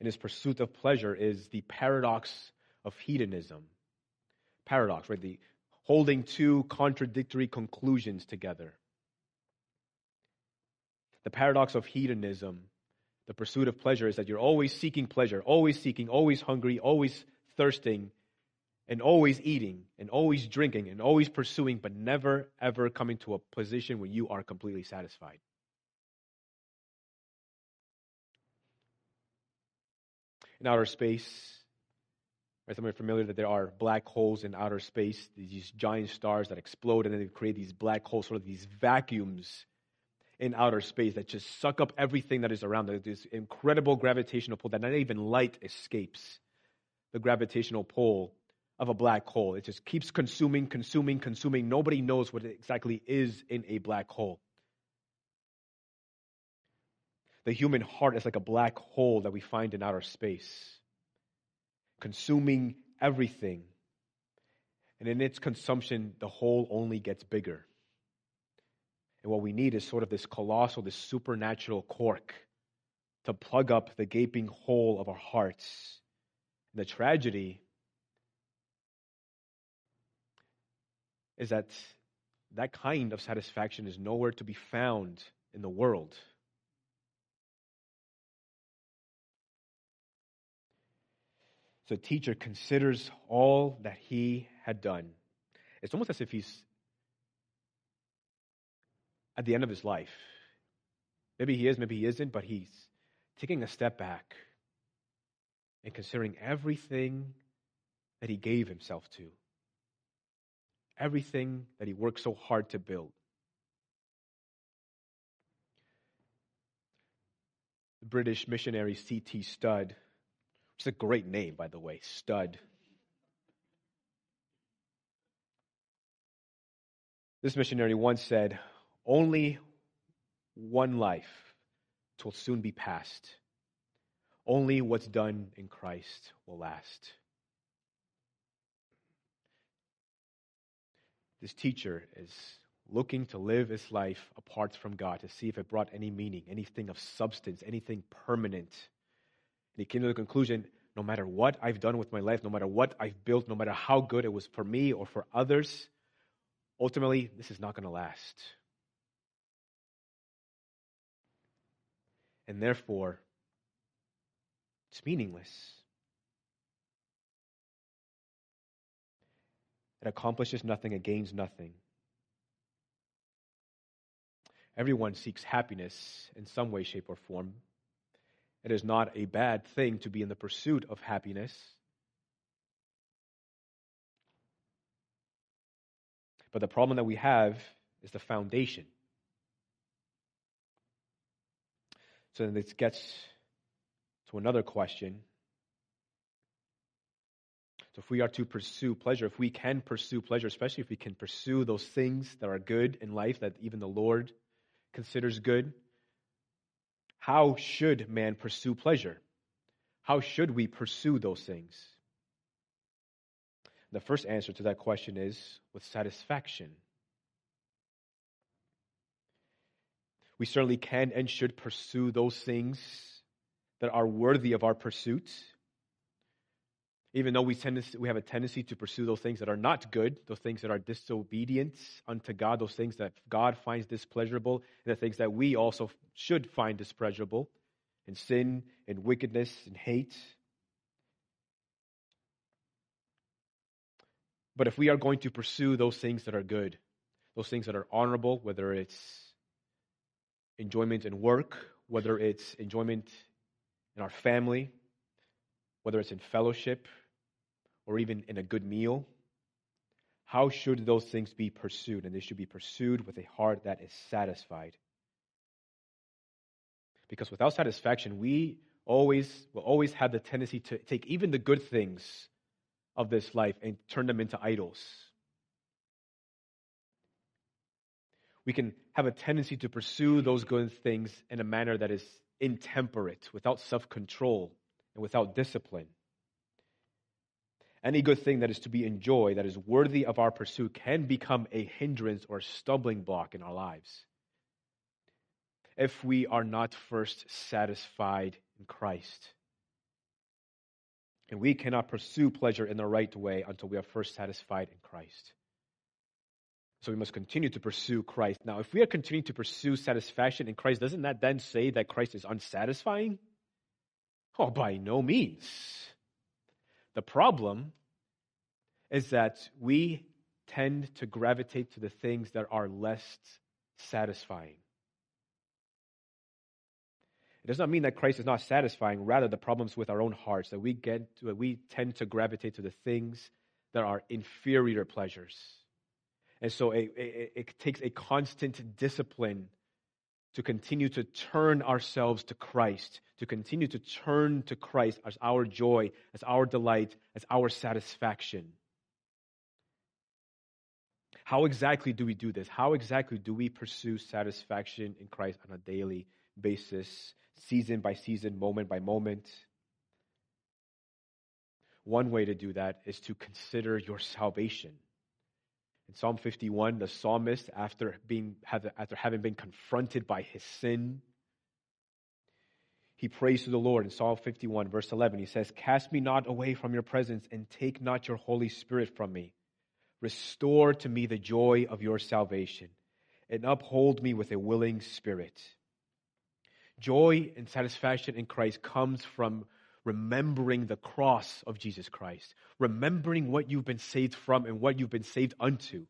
in his pursuit of pleasure is the paradox of hedonism paradox, right? The holding two contradictory conclusions together. The paradox of hedonism, the pursuit of pleasure, is that you're always seeking pleasure, always seeking, always hungry, always thirsting, and always eating, and always drinking, and always pursuing, but never, ever coming to a position where you are completely satisfied. In outer space, Right, some are familiar that there are black holes in outer space, these giant stars that explode and then they create these black holes, sort of these vacuums in outer space that just suck up everything that is around. There's this incredible gravitational pull that not even light escapes the gravitational pull of a black hole. It just keeps consuming, consuming, consuming. Nobody knows what exactly is in a black hole. The human heart is like a black hole that we find in outer space consuming everything. And in its consumption, the hole only gets bigger. And what we need is sort of this colossal, this supernatural cork to plug up the gaping hole of our hearts. And the tragedy is that that kind of satisfaction is nowhere to be found in the world. So the teacher considers all that he had done. It's almost as if he's at the end of his life. Maybe he is, maybe he isn't, but he's taking a step back and considering everything that he gave himself to, everything that he worked so hard to build. The British missionary C.T. Studd it's a great name, by the way, Stud. This missionary once said, only one life will soon be past. Only what's done in Christ will last. This teacher is looking to live his life apart from God to see if it brought any meaning, anything of substance, anything permanent. He came to the conclusion no matter what I've done with my life, no matter what I've built, no matter how good it was for me or for others, ultimately, this is not going to last. And therefore, it's meaningless. It accomplishes nothing, it gains nothing. Everyone seeks happiness in some way, shape, or form. It is not a bad thing to be in the pursuit of happiness. But the problem that we have is the foundation. So then this gets to another question. So if we are to pursue pleasure, if we can pursue pleasure, especially if we can pursue those things that are good in life that even the Lord considers good, how should man pursue pleasure? How should we pursue those things? The first answer to that question is with satisfaction. We certainly can and should pursue those things that are worthy of our pursuit. Even though we, tend to, we have a tendency to pursue those things that are not good, those things that are disobedient unto God, those things that God finds displeasurable, and the things that we also should find displeasurable and sin, and wickedness, and hate. But if we are going to pursue those things that are good, those things that are honorable, whether it's enjoyment in work, whether it's enjoyment in our family, whether it's in fellowship, or even in a good meal, how should those things be pursued? And they should be pursued with a heart that is satisfied. Because without satisfaction, we always will always have the tendency to take even the good things of this life and turn them into idols. We can have a tendency to pursue those good things in a manner that is intemperate, without self control, and without discipline. Any good thing that is to be enjoyed, that is worthy of our pursuit, can become a hindrance or stumbling block in our lives if we are not first satisfied in Christ. And we cannot pursue pleasure in the right way until we are first satisfied in Christ. So we must continue to pursue Christ. Now, if we are continuing to pursue satisfaction in Christ, doesn't that then say that Christ is unsatisfying? Oh, by no means. The problem is that we tend to gravitate to the things that are less satisfying. It does not mean that Christ is not satisfying. Rather, the problems with our own hearts that we get to, we tend to gravitate to the things that are inferior pleasures. And so it, it, it takes a constant discipline to continue to turn ourselves to Christ, to continue to turn to Christ as our joy, as our delight, as our satisfaction. How exactly do we do this? How exactly do we pursue satisfaction in Christ on a daily basis, season by season, moment by moment? One way to do that is to consider your salvation. In Psalm 51, the psalmist, after, being, after having been confronted by his sin, he prays to the Lord in Psalm 51, verse 11. He says, Cast me not away from your presence, and take not your Holy Spirit from me. Restore to me the joy of your salvation, and uphold me with a willing spirit. Joy and satisfaction in Christ comes from remembering the cross of Jesus Christ, remembering what you've been saved from and what you've been saved unto,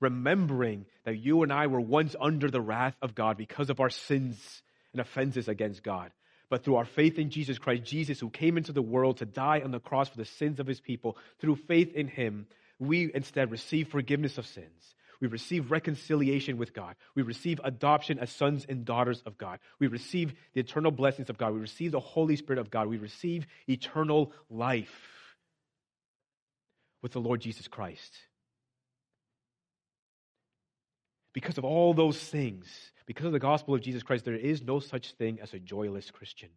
remembering that you and I were once under the wrath of God because of our sins and offenses against God. But through our faith in Jesus Christ, Jesus, who came into the world to die on the cross for the sins of his people, through faith in him, we instead receive forgiveness of sins. We receive reconciliation with God. We receive adoption as sons and daughters of God. We receive the eternal blessings of God. We receive the Holy Spirit of God. We receive eternal life with the Lord Jesus Christ. Because of all those things, because of the gospel of Jesus Christ, there is no such thing as a joyless Christian.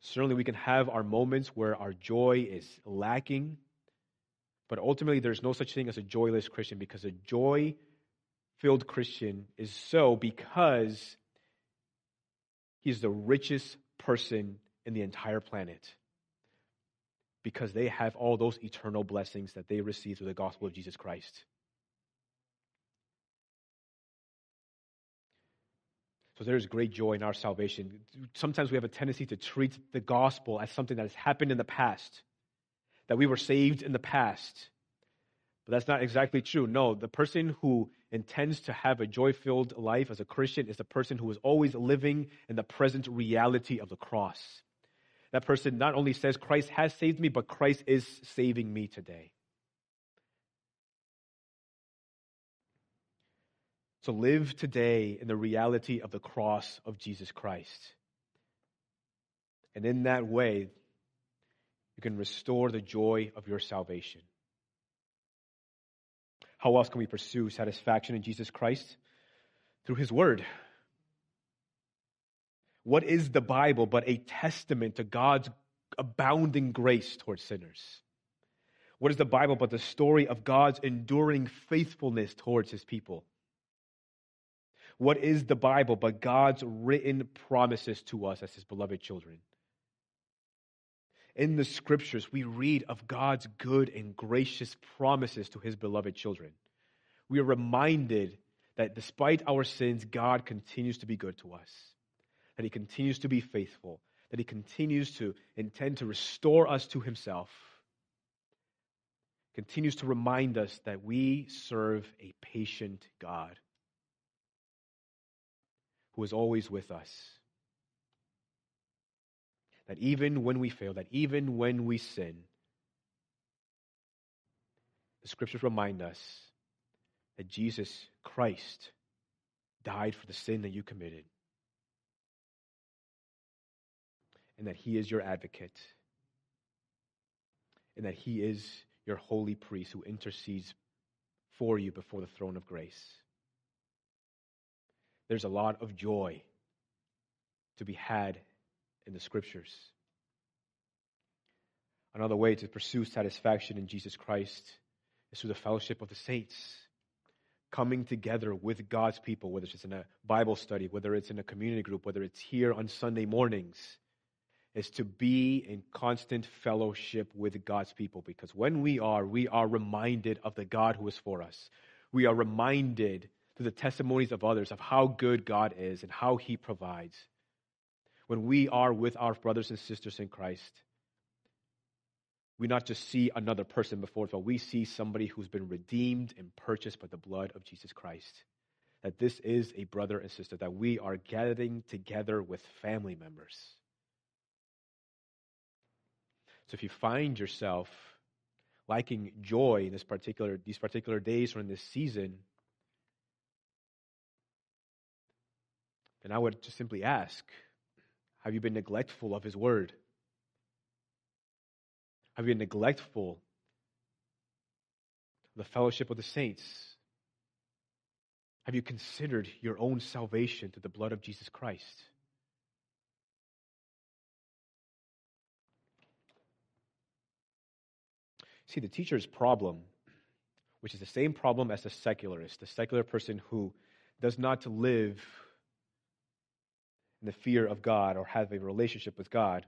Certainly, we can have our moments where our joy is lacking, but ultimately, there's no such thing as a joyless Christian because a joy filled Christian is so because he's the richest person in the entire planet. Because they have all those eternal blessings that they receive through the gospel of Jesus Christ. So there is great joy in our salvation. Sometimes we have a tendency to treat the gospel as something that has happened in the past, that we were saved in the past. But that's not exactly true. No, the person who intends to have a joy filled life as a Christian is the person who is always living in the present reality of the cross. That person not only says, Christ has saved me, but Christ is saving me today. So live today in the reality of the cross of Jesus Christ. And in that way, you can restore the joy of your salvation. How else can we pursue satisfaction in Jesus Christ? Through His Word. What is the Bible but a testament to God's abounding grace towards sinners? What is the Bible but the story of God's enduring faithfulness towards His people? What is the Bible but God's written promises to us as His beloved children? In the scriptures, we read of God's good and gracious promises to His beloved children. We are reminded that despite our sins, God continues to be good to us, that He continues to be faithful, that He continues to intend to restore us to Himself, continues to remind us that we serve a patient God who is always with us. That even when we fail, that even when we sin, the scriptures remind us that Jesus Christ died for the sin that you committed, and that he is your advocate, and that he is your holy priest who intercedes for you before the throne of grace. There's a lot of joy to be had in the scriptures. Another way to pursue satisfaction in Jesus Christ is through the fellowship of the saints. Coming together with God's people, whether it's in a Bible study, whether it's in a community group, whether it's here on Sunday mornings, is to be in constant fellowship with God's people. Because when we are, we are reminded of the God who is for us. We are reminded through the testimonies of others of how good God is and how He provides. When we are with our brothers and sisters in Christ, we not just see another person before us, but we see somebody who's been redeemed and purchased by the blood of Jesus Christ. That this is a brother and sister, that we are gathering together with family members. So if you find yourself liking joy in this particular, these particular days or in this season, then I would just simply ask Have you been neglectful of His Word? Have you been neglectful of the fellowship of the saints? Have you considered your own salvation through the blood of Jesus Christ? See, the teacher's problem, which is the same problem as the secularist, the secular person who does not live in the fear of God or have a relationship with God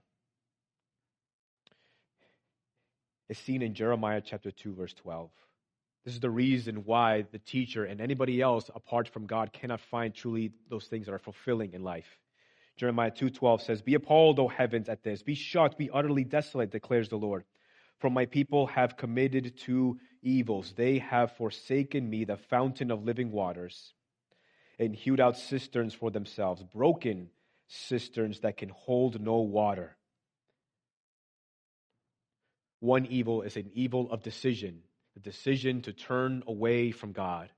is seen in Jeremiah chapter 2 verse 12. This is the reason why the teacher and anybody else apart from God cannot find truly those things that are fulfilling in life. Jeremiah 2:12 says, "Be appalled, O heavens, at this; be shocked, be utterly desolate," declares the Lord. For my people have committed two evils. They have forsaken me, the fountain of living waters, and hewed out cisterns for themselves, broken cisterns that can hold no water. One evil is an evil of decision, the decision to turn away from God.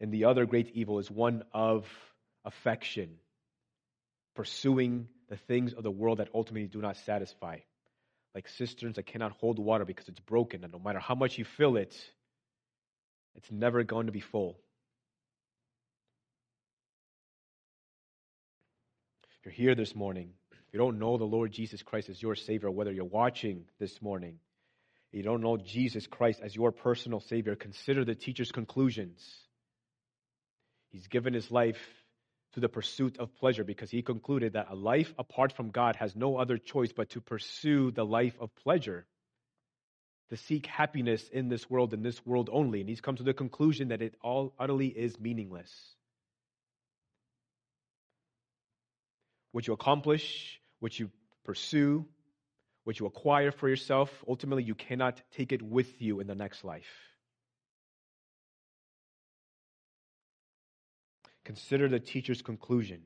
And the other great evil is one of affection, pursuing the things of the world that ultimately do not satisfy, like cisterns that cannot hold water because it's broken, and no matter how much you fill it, it's never going to be full. You're here this morning, if you don't know the Lord Jesus Christ as your Savior, whether you're watching this morning, you don't know Jesus Christ as your personal Savior, consider the teacher's conclusions. He's given his life to the pursuit of pleasure because he concluded that a life apart from God has no other choice but to pursue the life of pleasure, to seek happiness in this world, in this world only. And he's come to the conclusion that it all utterly is meaningless. What you accomplish, what you pursue, what you acquire for yourself, ultimately you cannot take it with you in the next life. Consider the teacher's conclusion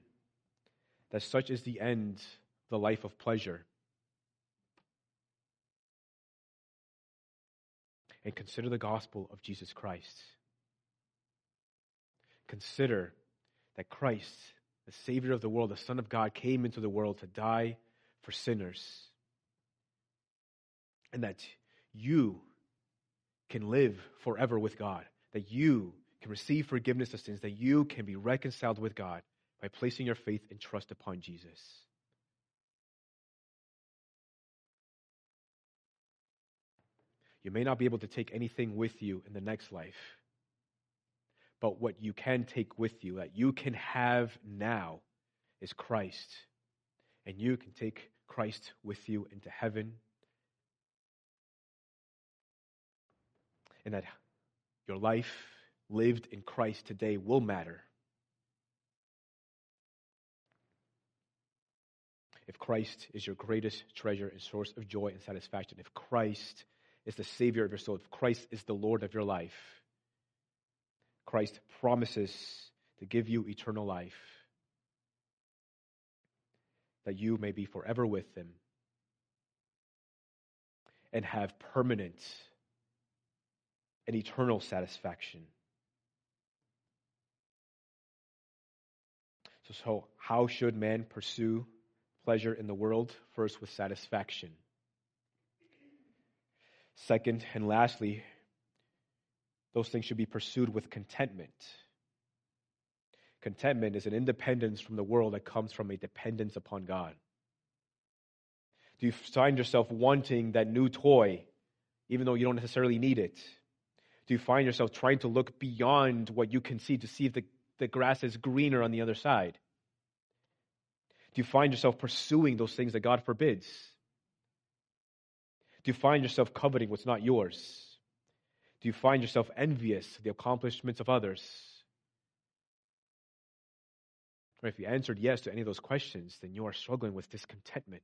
that such is the end, the life of pleasure. And consider the gospel of Jesus Christ. Consider that Christ, the Savior of the world, the Son of God, came into the world to die for sinners. And that you can live forever with God. That you can receive forgiveness of sins, that you can be reconciled with God by placing your faith and trust upon Jesus. You may not be able to take anything with you in the next life, but what you can take with you, that you can have now, is Christ. And you can take Christ with you into heaven. And that your life lived in Christ today will matter. If Christ is your greatest treasure and source of joy and satisfaction, if Christ is the Savior of your soul, if Christ is the Lord of your life, Christ promises to give you eternal life, that you may be forever with Him and have permanent and eternal satisfaction. So, so, how should man pursue pleasure in the world? First, with satisfaction. Second, and lastly, those things should be pursued with contentment. Contentment is an independence from the world that comes from a dependence upon God. Do you find yourself wanting that new toy, even though you don't necessarily need it? Do you find yourself trying to look beyond what you can see to see if the, the grass is greener on the other side? Do you find yourself pursuing those things that God forbids? Do you find yourself coveting what's not yours? Do you find yourself envious of the accomplishments of others? Or if you answered yes to any of those questions, then you are struggling with discontentment.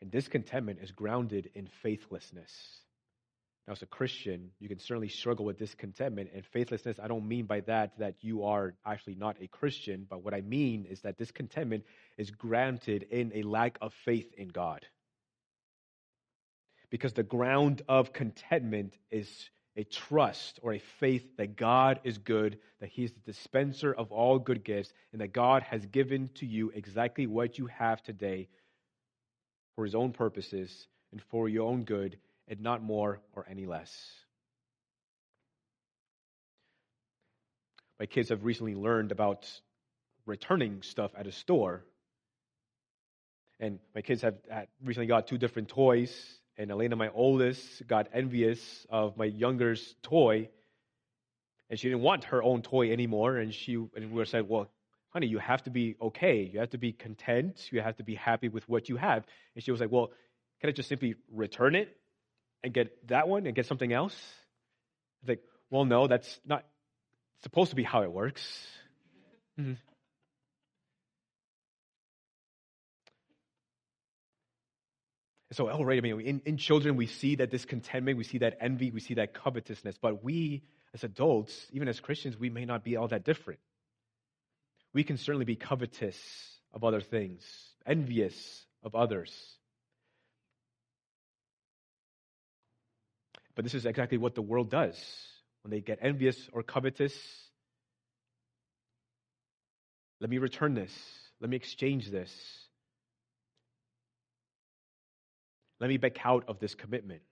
And discontentment is grounded in faithlessness. Now, as a Christian, you can certainly struggle with discontentment and faithlessness. I don't mean by that that you are actually not a Christian, but what I mean is that discontentment is granted in a lack of faith in God. Because the ground of contentment is a trust or a faith that God is good, that He is the dispenser of all good gifts, and that God has given to you exactly what you have today for His own purposes and for your own good, and not more or any less. My kids have recently learned about returning stuff at a store. And my kids have recently got two different toys and Elena, my oldest, got envious of my younger's toy, and she didn't want her own toy anymore. And she and we were said, "Well, honey, you have to be okay. You have to be content. You have to be happy with what you have." And she was like, "Well, can I just simply return it and get that one and get something else?" I was like, "Well, no, that's not supposed to be how it works." Mm-hmm. So oh, already, I mean, in, in children, we see that discontentment, we see that envy, we see that covetousness. But we, as adults, even as Christians, we may not be all that different. We can certainly be covetous of other things, envious of others. But this is exactly what the world does. When they get envious or covetous, let me return this. Let me exchange this. Let me back out of this commitment.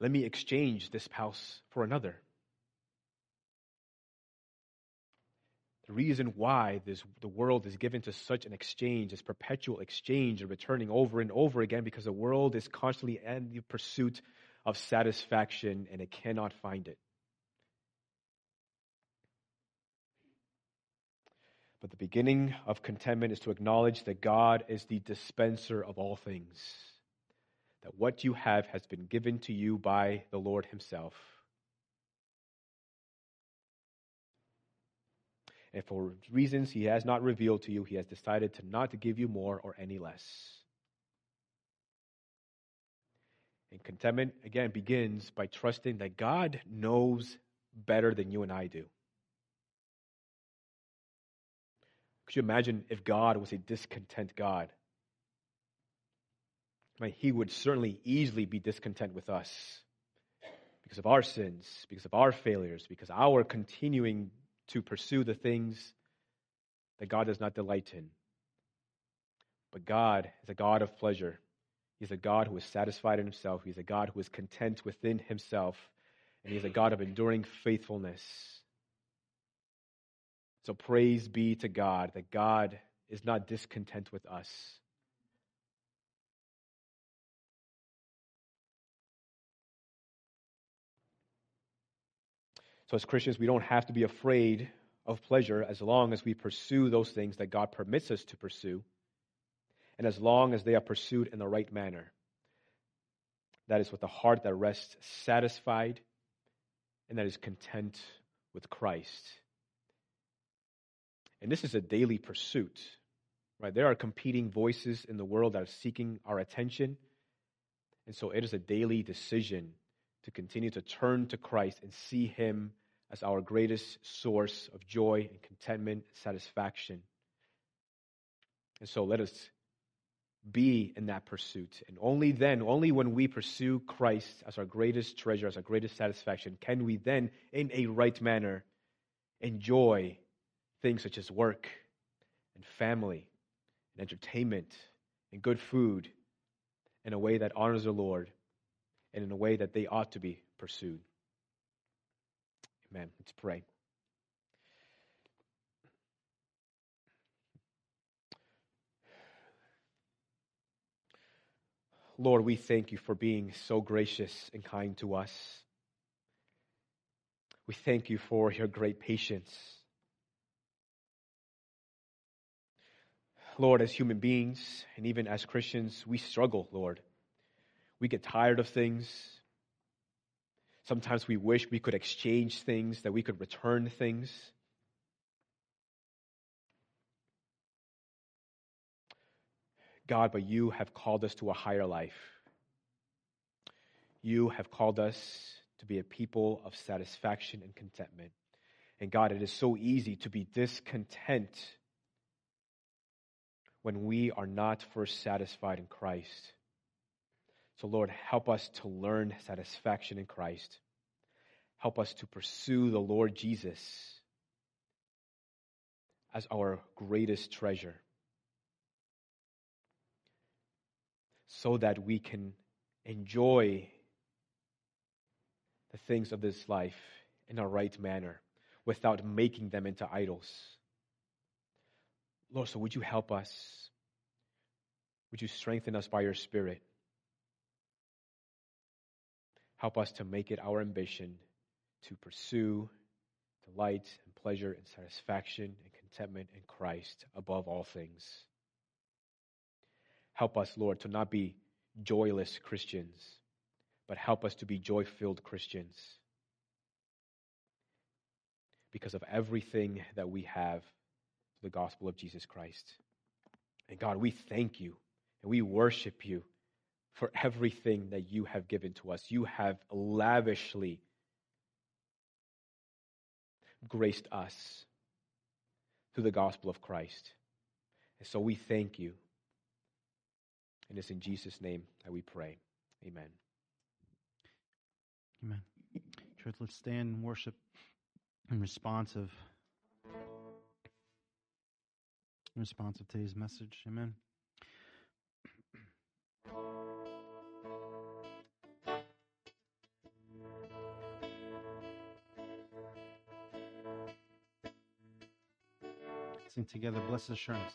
Let me exchange this spouse for another. The reason why this, the world is given to such an exchange, this perpetual exchange and returning over and over again, because the world is constantly in the pursuit of satisfaction and it cannot find it. But the beginning of contentment is to acknowledge that God is the dispenser of all things, that what you have has been given to you by the Lord Himself. And for reasons He has not revealed to you, He has decided to not to give you more or any less. And contentment, again, begins by trusting that God knows better than you and I do. Could you imagine if God was a discontent God? He would certainly easily be discontent with us because of our sins, because of our failures, because our continuing to pursue the things that God does not delight in. But God is a God of pleasure. He's a God who is satisfied in himself. He's a God who is content within himself. And he's a God of enduring faithfulness. So praise be to God that God is not discontent with us. So, as Christians, we don't have to be afraid of pleasure as long as we pursue those things that God permits us to pursue, and as long as they are pursued in the right manner. That is with a heart that rests satisfied and that is content with Christ. And this is a daily pursuit, right? There are competing voices in the world that are seeking our attention. And so it is a daily decision to continue to turn to Christ and see Him as our greatest source of joy and contentment, and satisfaction. And so let us be in that pursuit. And only then, only when we pursue Christ as our greatest treasure, as our greatest satisfaction, can we then, in a right manner, enjoy things such as work and family and entertainment and good food in a way that honors the Lord and in a way that they ought to be pursued. Amen. Let's pray. Lord, we thank you for being so gracious and kind to us. We thank you for your great patience. Lord, as human beings and even as Christians, we struggle, Lord. We get tired of things. Sometimes we wish we could exchange things, that we could return things. God, but you have called us to a higher life. You have called us to be a people of satisfaction and contentment. And God, it is so easy to be discontent when we are not first satisfied in Christ. So, Lord, help us to learn satisfaction in Christ. Help us to pursue the Lord Jesus as our greatest treasure so that we can enjoy the things of this life in a right manner without making them into idols. Lord, so would you help us? Would you strengthen us by your Spirit? Help us to make it our ambition to pursue delight and pleasure and satisfaction and contentment in Christ above all things. Help us, Lord, to not be joyless Christians, but help us to be joy filled Christians because of everything that we have the gospel of Jesus Christ. And God, we thank you and we worship you for everything that you have given to us. You have lavishly graced us through the gospel of Christ. And so we thank you. And it's in Jesus' name that we pray. Amen. Amen. Church, let's stand and worship in response of in response of today's message. Amen. Sing together, blessed assurance.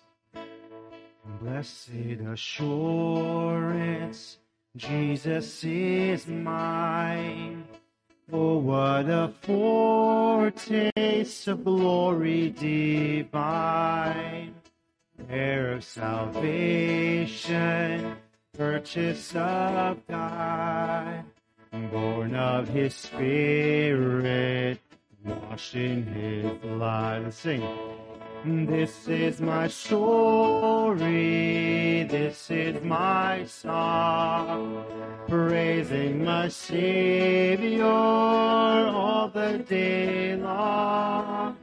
Blessed assurance, Jesus is mine. Oh, what a foretaste of glory divine, heir of salvation, purchase of God, born of His Spirit, washed in His blood. Let's sing. This is my story, this is my song, praising my Savior all the day long.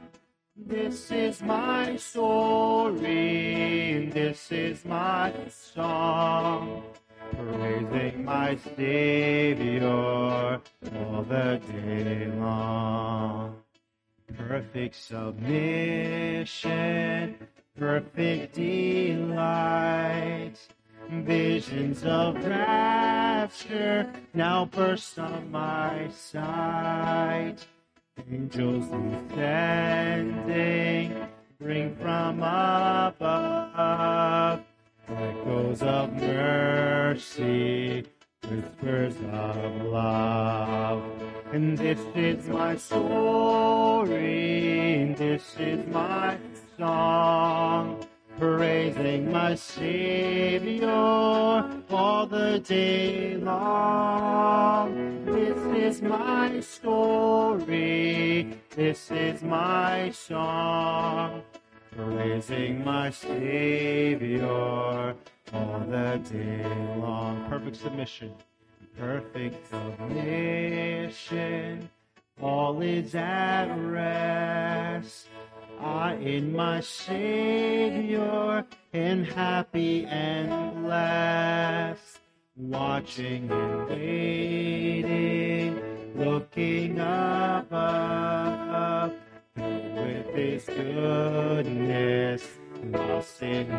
This is my story, this is my song, praising my Savior all the day long perfect submission, perfect delight. Visions of rapture now burst on my sight. Angels descending, bring from above echoes of mercy, whispers of love. And this is my story, this is my song, praising my Savior all the day long. This is my story, this is my song, praising my Savior all the day long. Perfect submission. Perfect submission, all is at rest. I in my Savior am happy and blessed, watching and waiting, looking above, with His goodness, lost in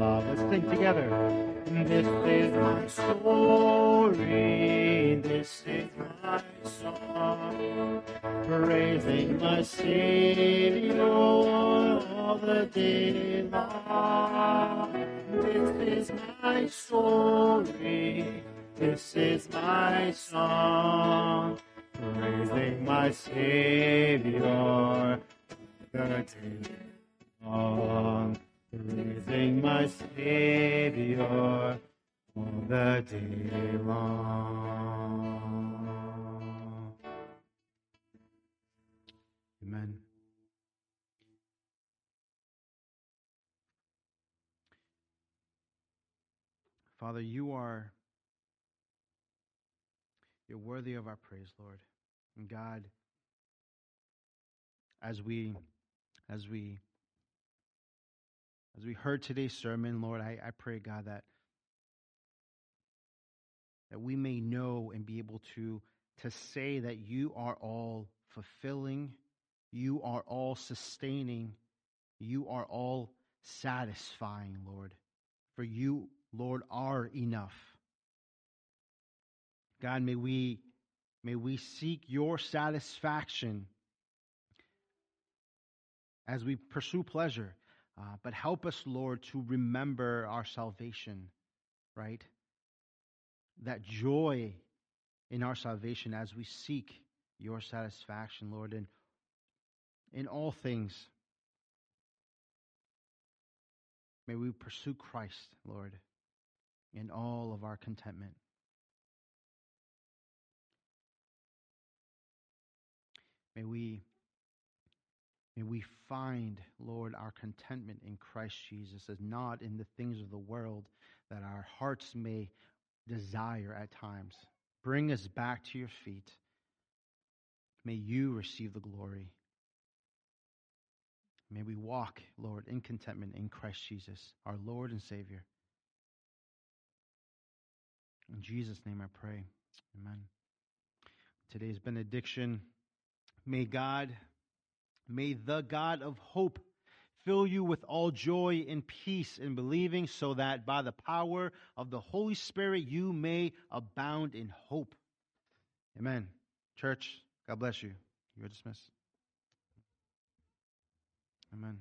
love. Let's sing together. This is my story, this is my song, praising my Savior all the day long. This is my story, this is my song, praising my Savior all the day long praising my Savior all the day long. Amen. Father, you are you're worthy of our praise, Lord. And God, as we as we as we heard today's sermon, Lord, I, I pray, God, that that we may know and be able to to say that you are all fulfilling, you are all sustaining, you are all satisfying, Lord. For you, Lord, are enough. God, may we may we seek your satisfaction as we pursue pleasure. Uh, but help us, Lord, to remember our salvation, right? That joy in our salvation as we seek your satisfaction, Lord, and in all things. May we pursue Christ, Lord, in all of our contentment. May we May we find, Lord, our contentment in Christ Jesus, as not in the things of the world that our hearts may desire at times. Bring us back to your feet. May you receive the glory. May we walk, Lord, in contentment in Christ Jesus, our Lord and Savior. In Jesus' name I pray. Amen. Today's benediction. May God May the God of hope fill you with all joy and peace in believing, so that by the power of the Holy Spirit you may abound in hope. Amen. Church, God bless you. You are dismissed. Amen.